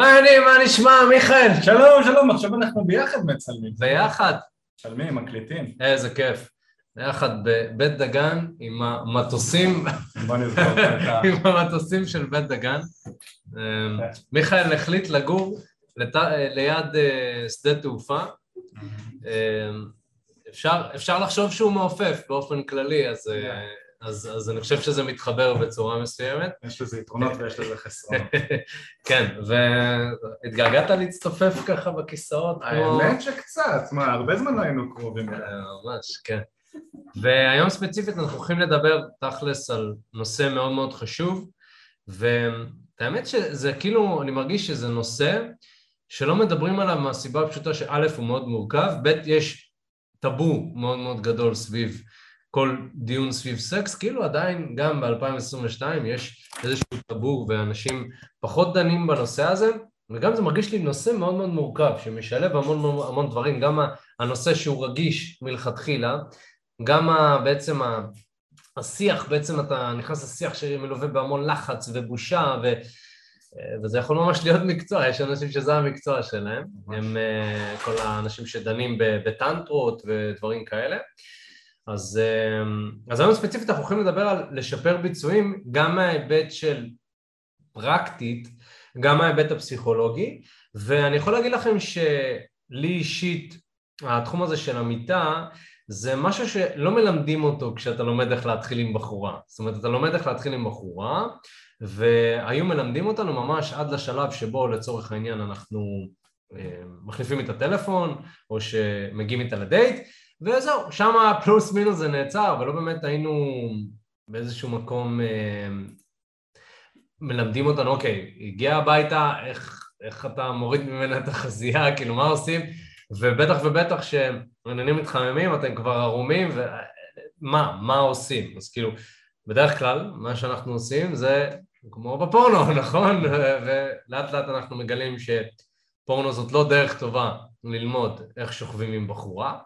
מה העניינים, מה נשמע, מיכאל? שלום, שלום, עכשיו אנחנו ביחד מצלמים. ביחד. מצלמים, מקליטים. איזה כיף. ביחד בבית דגן עם המטוסים. עם המטוסים של בית דגן. אמ, מיכאל החליט לגור ליד אה, שדה תעופה. אמ, אפשר, לחשוב שהוא מעופף באופן כללי, אז, אה, אז, אז אני חושב שזה מתחבר בצורה מסוימת. יש לזה יתרונות ויש לזה חסרונות. כן, והתגעגעת להצטופף ככה בכיסאות? האמת שקצת, מה, הרבה זמן לא היינו קרובים. אה, ממש, כן. והיום ספציפית אנחנו הולכים לדבר תכלס על נושא מאוד מאוד חשוב, והאמת שזה כאילו, אני מרגיש שזה נושא שלא מדברים עליו מהסיבה הפשוטה שא' הוא מאוד מורכב, ב' יש טאבו מאוד מאוד גדול סביב כל דיון סביב סקס, כאילו עדיין גם ב-2022 יש איזשהו טאבו ואנשים פחות דנים בנושא הזה, וגם זה מרגיש לי נושא מאוד מאוד מורכב, שמשלב המון המון דברים, גם הנושא שהוא רגיש מלכתחילה, גם בעצם השיח, בעצם אתה נכנס לשיח שמלווה בהמון לחץ ובושה, ו, וזה יכול ממש להיות מקצוע, יש אנשים שזה המקצוע שלהם, ממש. הם אה, כל האנשים שדנים בטנטרות ודברים כאלה. אז, אה, אז היום ספציפית אנחנו הולכים לדבר על לשפר ביצועים גם מההיבט של פרקטית, גם מההיבט הפסיכולוגי, ואני יכול להגיד לכם שלי אישית, התחום הזה של המיטה, זה משהו שלא מלמדים אותו כשאתה לומד איך להתחיל עם בחורה. זאת אומרת, אתה לומד איך להתחיל עם בחורה, והיו מלמדים אותנו ממש עד לשלב שבו לצורך העניין אנחנו אה, מחליפים את הטלפון, או שמגיעים איתה לדייט, וזהו, שם פלוס מינוס זה נעצר, אבל לא באמת היינו באיזשהו מקום אה, מלמדים אותנו, אוקיי, הגיע הביתה, איך, איך אתה מוריד ממנה את החזייה, כאילו מה עושים? ובטח ובטח שעניינים מתחממים, אתם כבר ערומים, ומה, מה עושים? אז כאילו, בדרך כלל, מה שאנחנו עושים זה כמו בפורנו, נכון? ולאט לאט אנחנו מגלים שפורנו זאת לא דרך טובה ללמוד איך שוכבים עם בחורה,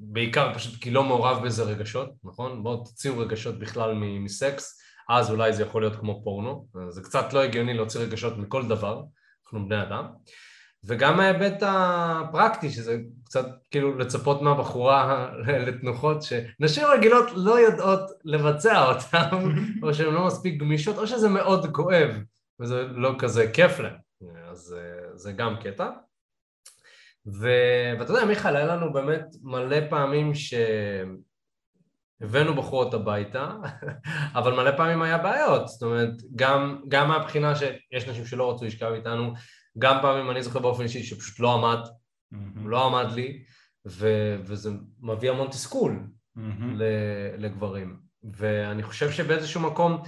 בעיקר פשוט כי לא מעורב בזה רגשות, נכון? בואו תוציאו רגשות בכלל מסקס, אז אולי זה יכול להיות כמו פורנו, זה קצת לא הגיוני להוציא רגשות מכל דבר, אנחנו בני אדם. וגם ההיבט הפרקטי, שזה קצת כאילו לצפות מהבחורה לתנוחות שנשים רגילות לא יודעות לבצע אותן, או שהן לא מספיק גמישות, או שזה מאוד כואב, וזה לא כזה כיף להן. אז אה, זה גם קטע. ו... ואתה יודע, מיכאל, היה לנו באמת מלא פעמים שהבאנו בחורות הביתה, אבל מלא פעמים היה בעיות. זאת אומרת, גם, גם מהבחינה שיש נשים שלא רצו לשכב איתנו, גם פעמים אני זוכר באופן אישי שפשוט לא עמד, הוא לא עמד לי, ו... וזה מביא המון תסכול ל- לגברים. ואני חושב שבאיזשהו מקום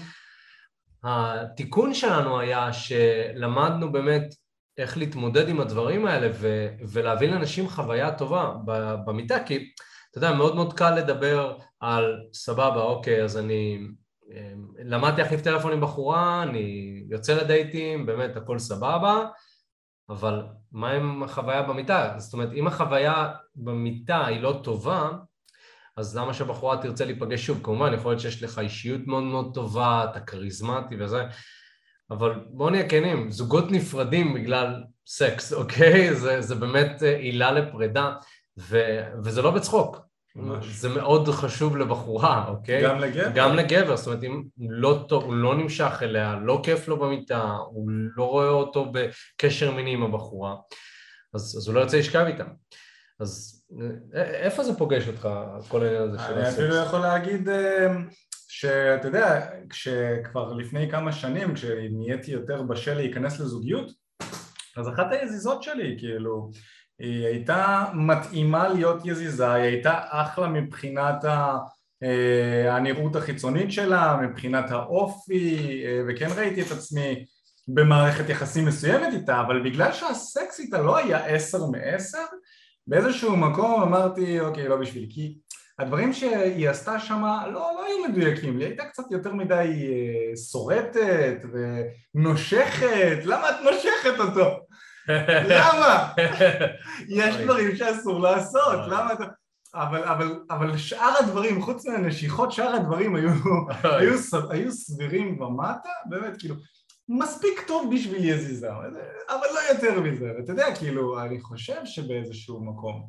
התיקון שלנו היה שלמדנו באמת איך להתמודד עם הדברים האלה ו- ולהביא לאנשים חוויה טובה במיטה, כי אתה יודע, מאוד מאוד קל לדבר על סבבה, אוקיי, אז אני אה, למדתי להחליף טלפון עם בחורה, אני יוצא לדייטים, באמת הכל סבבה, אבל מה עם החוויה במיטה? זאת אומרת, אם החוויה במיטה היא לא טובה, אז למה שהבחורה תרצה להיפגש שוב? כמובן, יכול להיות שיש לך אישיות מאוד מאוד טובה, אתה כריזמטי וזה, אבל בואו נהיה כנים, זוגות נפרדים בגלל סקס, אוקיי? זה, זה באמת אה, עילה לפרידה, ו, וזה לא בצחוק. ממש. זה מאוד חשוב לבחורה, אוקיי? גם לגבר? גם לגבר, זאת אומרת, אם לא הוא לא נמשך אליה, לא כיף לו במיטה, הוא לא רואה אותו בקשר מיני עם הבחורה, אז, אז הוא לא יוצא לשכב איתה. אז א- איפה זה פוגש אותך, כל העניין הזה של אני הסקס? אפילו יכול להגיד אה, שאתה יודע, כשכבר לפני כמה שנים, כשנהייתי יותר בשל להיכנס לזוגיות, אז אחת היזיזות שלי, כאילו, היא הייתה מתאימה להיות יזיזה, היא הייתה אחלה מבחינת ה... אה, הנראות החיצונית שלה, מבחינת האופי, אה, וכן ראיתי את עצמי במערכת יחסים מסוימת איתה, אבל בגלל שהסקס איתה לא היה עשר מעשר, באיזשהו מקום אמרתי, אוקיי, לא בשביל, כי הדברים שהיא עשתה שם לא, לא היו מדויקים, היא הייתה קצת יותר מדי אה, שורטת ונושכת, למה את נושכת אותו? למה? יש. דברים שאסור לעשות. למה אתה... אבל, אבל, אבל שאר הדברים, חוץ מהנשיכות, שאר הדברים היו, היו, היו סבירים ומטה, באמת, כאילו, מספיק טוב בשביל יזיזה, אבל לא יותר מזה, ואתה יודע, כאילו, אני חושב שבאיזשהו מקום,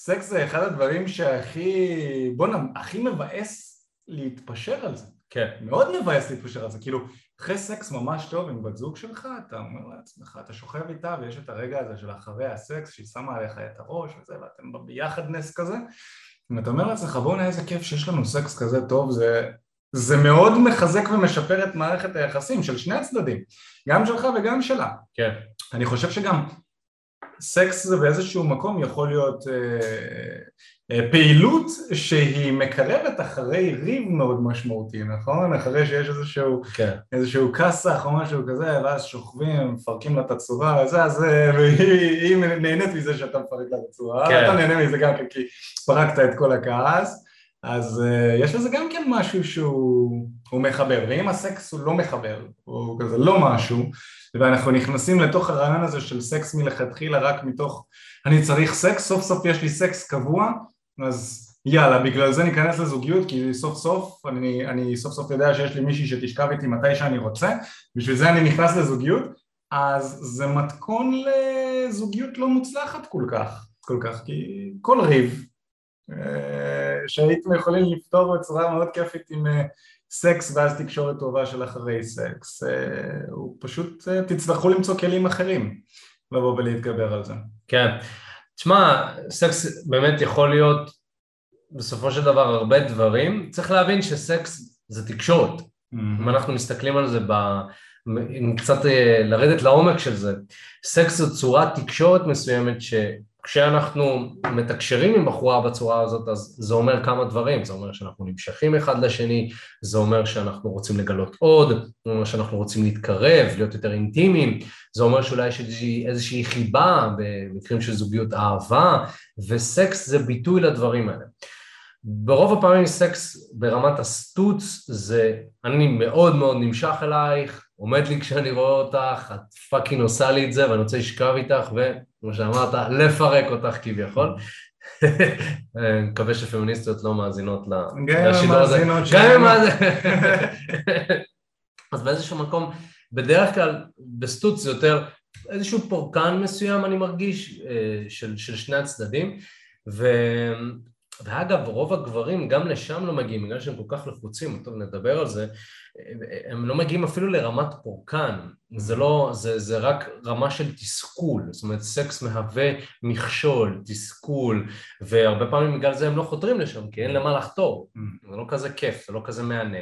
סקס זה אחד הדברים שהכי, בואנה, הכי מבאס להתפשר על זה. כן. מאוד מבאס להתפשר על זה, כאילו, אחרי סקס ממש טוב עם בת זוג שלך, אתה אומר לעצמך, אתה שוכב איתה ויש את הרגע הזה של אחרי הסקס, שהיא שמה עליך את הראש וזה, ואתם ביחד נחים כזה, ואתה אומר לעצמך, בואנה איזה כיף שיש לנו סקס כזה טוב, זה, זה מאוד מחזק ומשפר את מערכת היחסים של שני הצדדים, גם שלך וגם שלה. כן. אני חושב שגם סקס זה באיזשהו מקום יכול להיות אה, אה, פעילות שהיא מקרבת אחרי ריב מאוד משמעותי, נכון? אחרי שיש איזשהו, כן. איזשהו כסח או משהו כזה, ואז שוכבים, מפרקים לה את הצורה, וזה, אז אה, והיא נהנית מזה שאתה מפרק לה את הצורה, כן. אתה נהנה מזה גם כן כי פרקת את כל הכעס, אז uh, יש לזה גם כן משהו שהוא מחבר, ואם הסקס הוא לא מחבר, או כזה לא משהו, ואנחנו נכנסים לתוך הרעיון הזה של סקס מלכתחילה רק מתוך אני צריך סקס, סוף סוף יש לי סקס קבוע, אז יאללה, בגלל זה ניכנס לזוגיות, כי סוף סוף, אני, אני סוף סוף יודע שיש לי מישהי שתשכב איתי מתי שאני רוצה, בשביל זה אני נכנס לזוגיות, אז זה מתכון לזוגיות לא מוצלחת כל כך, כל כך, כי כל ריב אה, שהייתם יכולים לפתור בצורה מאוד כיפית עם אה, סקס ואז תקשורת טובה של אחרי סקס, אה, הוא פשוט תצטרכו למצוא כלים אחרים לבוא ולהתגבר על זה. כן, תשמע, סקס באמת יכול להיות בסופו של דבר הרבה דברים, צריך להבין שסקס זה תקשורת, mm-hmm. אם אנחנו מסתכלים על זה, ב... אם קצת לרדת לעומק של זה, סקס זו צורת תקשורת מסוימת ש... כשאנחנו מתקשרים עם בחורה בצורה הזאת, אז זה אומר כמה דברים, זה אומר שאנחנו נמשכים אחד לשני, זה אומר שאנחנו רוצים לגלות עוד, זה אומר שאנחנו רוצים להתקרב, להיות יותר אינטימיים, זה אומר שאולי יש איזושהי, איזושהי חיבה במקרים של זוגיות אהבה, וסקס זה ביטוי לדברים האלה. ברוב הפעמים סקס ברמת הסטוץ זה אני מאוד מאוד נמשך אלייך, עומד לי כשאני רואה אותך, את fucking עושה לי את זה ואני רוצה לשכב איתך וכמו שאמרת, לפרק אותך כביכול. מקווה שפמיניסטיות לא מאזינות לשידור הזה. גם אם מאזינות. אז באיזשהו מקום, בדרך כלל בסטוץ זה יותר איזשהו פורקן מסוים אני מרגיש אה, של, של שני הצדדים ו, ואגב, רוב הגברים גם לשם לא מגיעים, בגלל שהם כל כך לחוצים, טוב נדבר על זה, הם לא מגיעים אפילו לרמת פורקן, זה לא, זה, זה רק רמה של תסכול, זאת אומרת סקס מהווה מכשול, תסכול, והרבה פעמים בגלל זה הם לא חותרים לשם, כי אין למה לחתור, זה לא כזה כיף, זה לא כזה מהנה.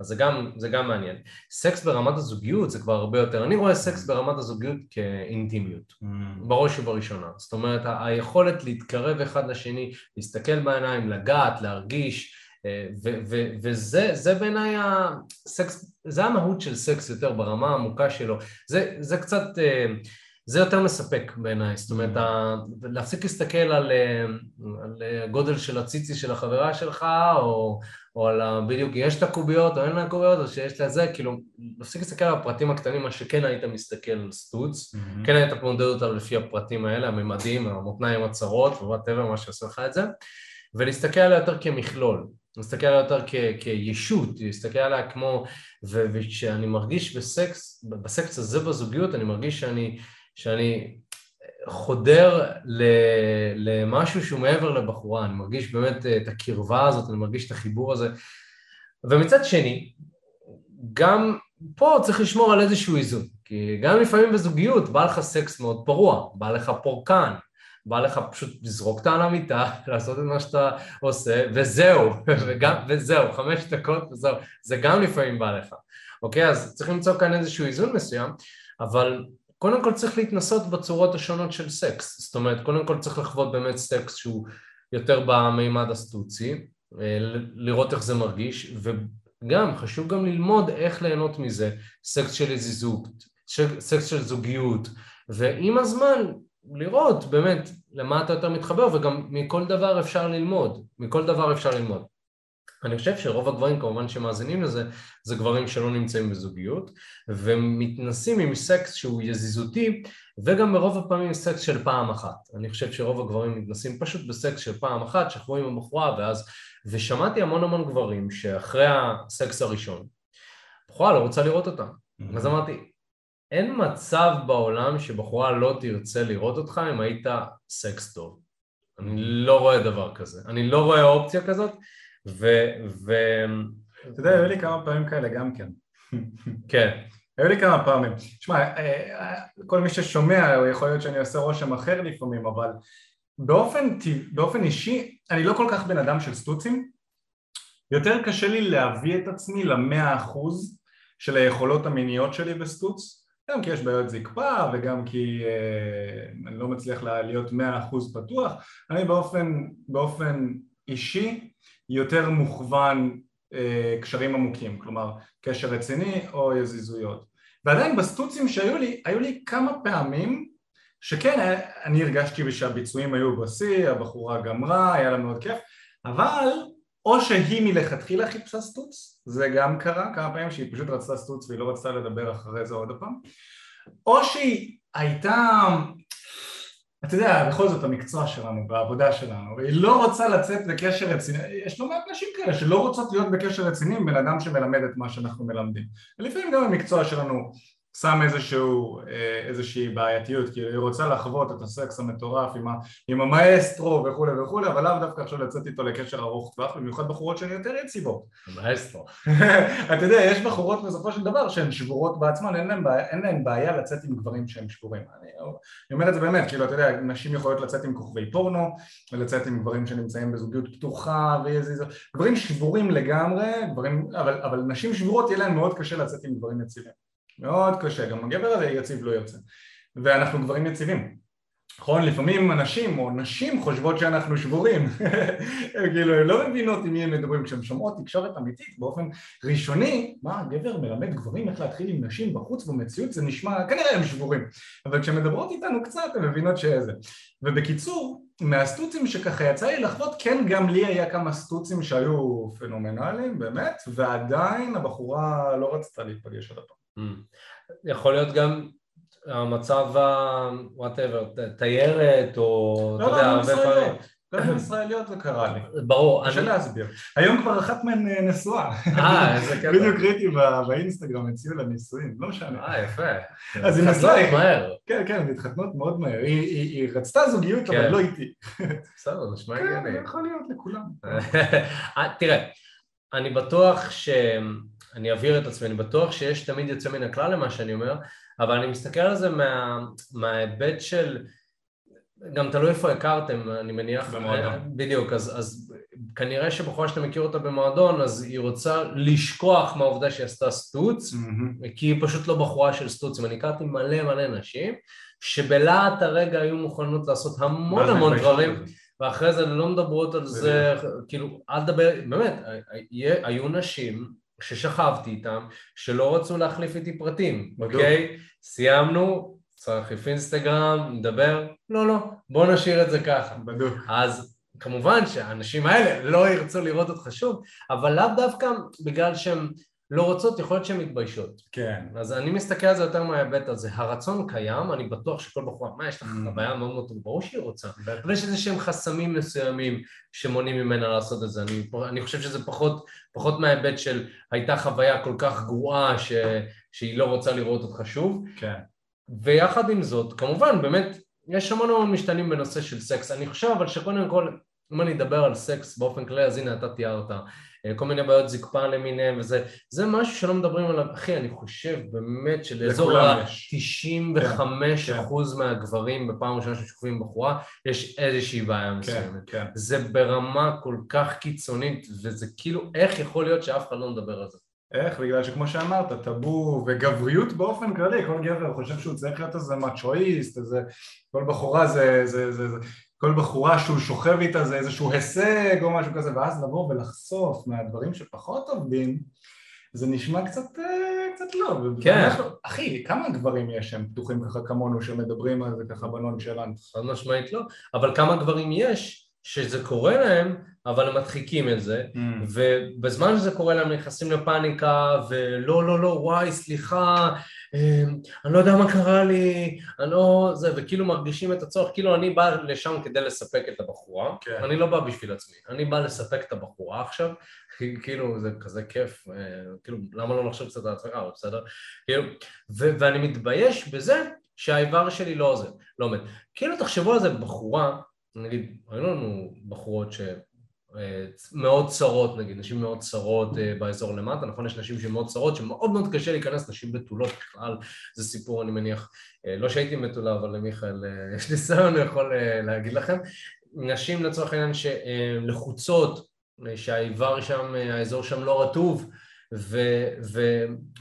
אז זה גם, זה גם מעניין. סקס ברמת הזוגיות זה כבר הרבה יותר, אני רואה סקס ברמת הזוגיות כאינטימיות, mm. בראש ובראשונה. זאת אומרת, היכולת להתקרב אחד לשני, להסתכל בעיניים, לגעת, להרגיש, וזה בעיניי הסקס, זה המהות של סקס יותר ברמה העמוקה שלו. זה, זה קצת... אה, זה יותר מספק בעיניי, זאת אומרת, mm. להפסיק להסתכל על, אה, על הגודל של הציצי של החברה שלך, או, או על ה... בדיוק יש את הקוביות או אין לה קוביות, או שיש לה זה, כאילו, להפסיק להסתכל על הפרטים הקטנים, מה שכן היית מסתכל על סטוץ, mm-hmm. כן היית מודד אותה לפי הפרטים האלה, הממדים, המותניים הצרות, whatever, מה שעושה לך את זה, ולהסתכל עליה יותר כמכלול, להסתכל עליה יותר כ- כישות, להסתכל עליה כמו, וכשאני מרגיש בסקס, בסקס הזה בזוגיות, אני מרגיש שאני, שאני חודר למשהו שהוא מעבר לבחורה, אני מרגיש באמת את הקרבה הזאת, אני מרגיש את החיבור הזה. ומצד שני, גם פה צריך לשמור על איזשהו איזון, כי גם לפעמים בזוגיות בא לך סקס מאוד פרוע, בא לך פורקן, בא לך פשוט לזרוק אותה על המיטה, לעשות את מה שאתה עושה, וזהו, וגם, וזהו, חמש דקות וזהו, זה גם לפעמים בא לך, אוקיי? אז צריך למצוא כאן איזשהו איזון מסוים, אבל קודם כל צריך להתנסות בצורות השונות של סקס, זאת אומרת קודם כל צריך לחוות באמת סקס שהוא יותר במימד הסטוצי, אה, לראות איך זה מרגיש, וגם חשוב גם ללמוד איך ליהנות מזה, סקס של יזיזות, סקס של זוגיות, ועם הזמן לראות באמת למה אתה יותר מתחבר וגם מכל דבר אפשר ללמוד, מכל דבר אפשר ללמוד. אני חושב שרוב הגברים כמובן שמאזינים לזה זה גברים שלא נמצאים בזוגיות ומתנסים עם סקס שהוא יזיזותי וגם ברוב הפעמים סקס של פעם אחת אני חושב שרוב הגברים מתנסים פשוט בסקס של פעם אחת שכבו עם הבחורה ואז ושמעתי המון המון גברים שאחרי הסקס הראשון הבחורה לא רוצה לראות אותם mm-hmm. אז אמרתי אין מצב בעולם שבחורה לא תרצה לראות אותך אם היית סקס טוב. אני לא רואה דבר כזה. אני לא רואה אופציה כזאת, ו... ו... אתה יודע, היו לי כמה פעמים כאלה גם כן. כן. היו לי כמה פעמים. תשמע, אה, אה, כל מי ששומע, יכול להיות שאני עושה רושם אחר לפעמים, אבל באופן, באופן אישי, אני לא כל כך בן אדם של סטוצים. יותר קשה לי להביא את עצמי למאה אחוז של היכולות המיניות שלי בסטוץ, גם כי יש בעיות זקפה וגם כי אה, אני לא מצליח להיות מאה אחוז פתוח, אני באופן, באופן אישי יותר מוכוון אה, קשרים עמוקים, כלומר קשר רציני או יזיזויות. ועדיין בסטוצים שהיו לי, היו לי כמה פעמים שכן, אני הרגשתי שהביצועים היו בשיא, הבחורה גמרה, היה לה מאוד כיף, אבל או שהיא מלכתחילה חיפשה סטוץ, זה גם קרה כמה פעמים שהיא פשוט רצתה סטוץ והיא לא רצתה לדבר אחרי זה עוד פעם, או שהיא הייתה, אתה יודע, בכל זאת המקצוע שלנו, בעבודה שלנו, היא לא רוצה לצאת לקשר רציני, יש לא מעט נשים כאלה שלא רוצות להיות בקשר רציני עם בן אדם שמלמד את מה שאנחנו מלמדים, ולפעמים גם המקצוע שלנו שם איזשהו, אה, איזושהי בעייתיות, כאילו היא רוצה לחוות את הסקס המטורף עם, ה, עם המאסטרו וכולי וכולי, אבל לאו דווקא עכשיו לצאת איתו לקשר ארוך טווח, במיוחד בחורות שהן יותר יציבות. המאסטרו. אתה יודע, יש בחורות בסופו של דבר שהן שבורות בעצמן, אין להן בעיה, אין להן בעיה לצאת עם גברים שהם שבורים. אני, אני אומר את זה באמת, כאילו, אתה יודע, נשים יכולות לצאת עם כוכבי פורנו, ולצאת עם גברים שנמצאים בזוגיות פתוחה, ואיזה... גברים שבורים לגמרי, גברים, אבל, אבל נשים שבורות יהיה להן מאוד קשה לצאת עם גברים יציבים. מאוד קשה, גם הגבר הזה יציב לא יוצא. ואנחנו גברים יציבים. נכון? לפעמים אנשים או נשים חושבות שאנחנו שבורים. כאילו הן לא מבינות עם מי הם מדברים. כשהן שומעות תקשורת אמיתית באופן ראשוני מה גבר מלמד גברים איך להתחיל עם נשים בחוץ במציאות? זה נשמע כנראה הם שבורים. אבל כשהן מדברות איתנו קצת הן מבינות שזה. ובקיצור מהסטוצים שככה יצא לי לחוות כן גם לי היה כמה סטוצים שהיו פנומנליים באמת ועדיין הבחורה לא רצתה להיפגש על הפעם יכול להיות גם המצב ה... וואטאבר, תיירת או... לא, לא, לא ישראליות. גם ישראליות זה קרה לי. ברור. קשה להסביר. היום כבר אחת מהן אה, נשואה. אה, איזה קטע. בדיוק ראיתי באינסטגרם, הציעו לה נישואים, לא משנה. אה, יפה. אז היא נשואה. מהר. כן, כן, מתחתנות מאוד מהר. היא רצתה זוגיות, אבל כן. לא איתי. בסדר, נשמע הגיוני. כן, יכול להיות לכולם. אה, תראה, אני בטוח ש... אני אבהיר את עצמי, אני בטוח שיש תמיד יוצא מן הכלל למה שאני אומר, אבל אני מסתכל על זה מה, מההיבט של, גם תלוי איפה הכרתם, אני מניח, במועדון. בדיוק, אז, אז כנראה שבחורה שאתה מכיר אותה במועדון, אז היא רוצה לשכוח מהעובדה שהיא עשתה סטוץ, mm-hmm. כי היא פשוט לא בחורה של סטוצים, אני הכרתי מלא מלא נשים, שבלהט הרגע היו מוכנות לעשות המון המון דברים, ואחרי זה לא מדברות על זה, כאילו, אל תדבר, באמת, היו נשים ששכבתי איתם, שלא רצו להחליף איתי פרטים, אוקיי? סיימנו, צריך להחליף אינסטגרם, נדבר, לא, לא, בוא נשאיר את זה ככה. בדיוק. אז כמובן שהאנשים האלה לא ירצו לראות אותך שוב, אבל לאו דווקא בגלל שהם לא רוצות, יכול להיות שהן מתביישות. כן. אז אני מסתכל על זה יותר מההיבט הזה. הרצון קיים, אני בטוח שכל בחורה, מה, יש לך mm. חוויה מאוד מאוד טובה, ברור שהיא רוצה. אבל יש איזה שהם חסמים מסוימים שמונעים ממנה לעשות את זה. אני, אני חושב שזה פחות, פחות מההיבט של הייתה חוויה כל כך גרועה ש, שהיא לא רוצה לראות אותך שוב. כן. ויחד עם זאת, כמובן, באמת, יש המון המון משתנים בנושא של סקס. אני חושב אבל שקודם כל, אם אני אדבר על סקס באופן כללי, אז הנה אתה תיארת. אה, כל מיני בעיות זקפה למיניהם וזה, זה משהו שלא מדברים עליו, אחי אני חושב באמת שלאזור ה-95% כן, כן. מהגברים בפעם ראשונה ששוכבים בחורה יש איזושהי בעיה כן, מסוימת, כן. זה ברמה כל כך קיצונית וזה כאילו איך יכול להיות שאף אחד לא מדבר על זה איך? בגלל שכמו שאמרת, טאבו וגבריות באופן כללי, כל גבר חושב שהוא צריך להיות איזה מצ'ואיסט, איזה... כל בחורה זה, זה, זה, זה, כל בחורה שהוא שוכב איתה זה איזשהו הישג או משהו כזה ואז לבוא ולחשוף מהדברים שפחות עובדים זה נשמע קצת, אה, קצת לא, כן. אנחנו, אחי, כמה גברים יש שהם פתוחים ככה כמונו שמדברים על זה ככה בנון שלנו? חד משמעית לא, אבל כמה גברים יש שזה קורה להם אבל הם מדחיקים את זה mm. ובזמן שזה קורה להם נכנסים לפאניקה ולא לא לא וואי סליחה אני לא יודע מה קרה לי, אני לא... זה, וכאילו מרגישים את הצורך, כאילו אני בא לשם כדי לספק את הבחורה, כן. אני לא בא בשביל עצמי, אני בא לספק את הבחורה עכשיו, כאילו זה כזה כיף, אה, כאילו למה לא לחשוב קצת על עצמך, אבל בסדר, כאילו, ו- ואני מתבייש בזה שהאיבר שלי לא עוזר, לא עומד. כאילו תחשבו על זה בחורה, נגיד, היו לנו בחורות ש... אה, מאוד צרות נגיד, נשים מאוד צרות אה, באזור למטה, נכון? יש נשים שמאוד צרות, שמאוד מאוד קשה להיכנס, נשים בתולות בכלל, זה סיפור אני מניח, אה, לא שהייתי בתולה, אבל למיכאל יש ניסיון, אני יכול להגיד לכם. נשים לצורך העניין שלחוצות, שהאיבר שם, האזור שם לא רטוב, ו,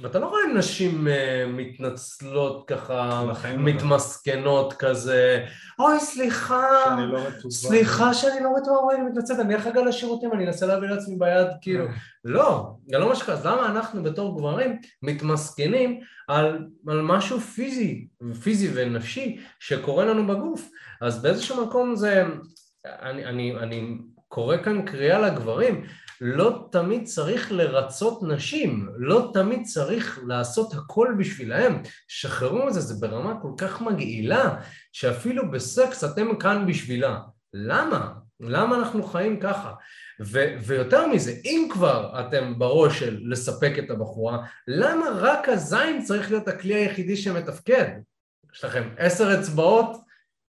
ואתה לא רואה נשים uh, מתנצלות ככה, לא. מתמסכנות כזה, אוי סליחה, שאני לא רטובה, סליחה שאני לא רטובה, אוי אני מתנצלת, אני אלך רגע לשירותים, אני אנסה להביא לעצמי ביד, כאילו, אה. לא, זה לא מה שקרה, אז למה אנחנו בתור גברים מתמסכנים על, על משהו פיזי, פיזי ונפשי שקורה לנו בגוף, אז באיזשהו מקום זה, אני, אני, אני קורא כאן קריאה לגברים, לא תמיד צריך לרצות נשים, לא תמיד צריך לעשות הכל בשבילהם. שחררו מזה, זה ברמה כל כך מגעילה, שאפילו בסקס אתם כאן בשבילה. למה? למה אנחנו חיים ככה? ו- ויותר מזה, אם כבר אתם בראש של לספק את הבחורה, למה רק הזין צריך להיות הכלי היחידי שמתפקד? יש לכם עשר אצבעות,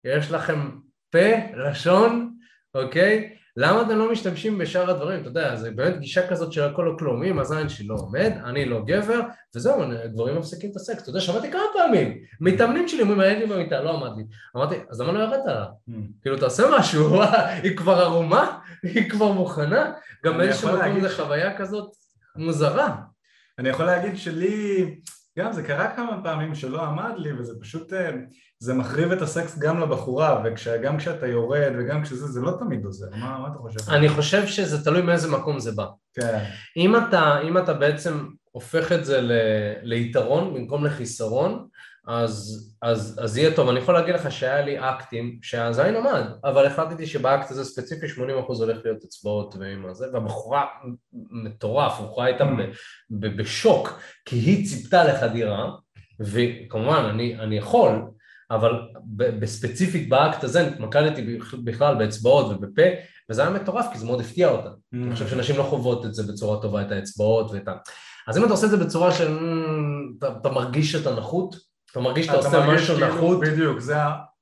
יש לכם פה, לשון, אוקיי? למה אתם לא משתמשים בשאר הדברים? אתה יודע, זה באמת גישה כזאת של הכל או כלום, אם הזין שלי לא עומד, אני לא גבר, וזהו, גברים מפסיקים את הסקס. אתה יודע, שמעתי כמה פעמים, מתאמנים שלי אומרים, הייתי במיטה, לא עמד לי. אמרתי, אז למה לא ירדת עליו? Hmm. כאילו, תעשה משהו, היא כבר ערומה? היא כבר מוכנה? גם באיזשהו מקום זה חוויה כזאת מוזרה. אני יכול להגיד שלי, גם זה קרה כמה פעמים שלא עמד לי, וזה פשוט... אה, זה מחריב את הסקס גם לבחורה, וגם כשאתה יורד וגם כשזה, זה לא תמיד עוזר, מה, מה אתה חושב? אני חושב שזה תלוי מאיזה מקום זה בא. כן. אם אתה, אם אתה בעצם הופך את זה ל, ליתרון במקום לחיסרון, אז, אז, אז יהיה טוב. אני יכול להגיד לך שהיה לי אקטים שהזין עמד, אבל החלטתי שבאקט הזה ספציפי 80% הולך להיות אצבעות ועם הזה, והבחורה מטורף, הבחורה הייתה בשוק, כי היא ציפתה לחדירה, וכמובן אני, אני יכול, אבל בספציפית באקט הזה התמקדתי בכלל באצבעות ובפה וזה היה מטורף כי זה מאוד הפתיע אותה. Mm. אני חושב שנשים לא חוות את זה בצורה טובה, את האצבעות ואת ה... אז אם אתה עושה את זה בצורה שאתה מרגיש את הנחות, אתה מרגיש שאתה עושה משהו כאילו, נחות. בדיוק, זה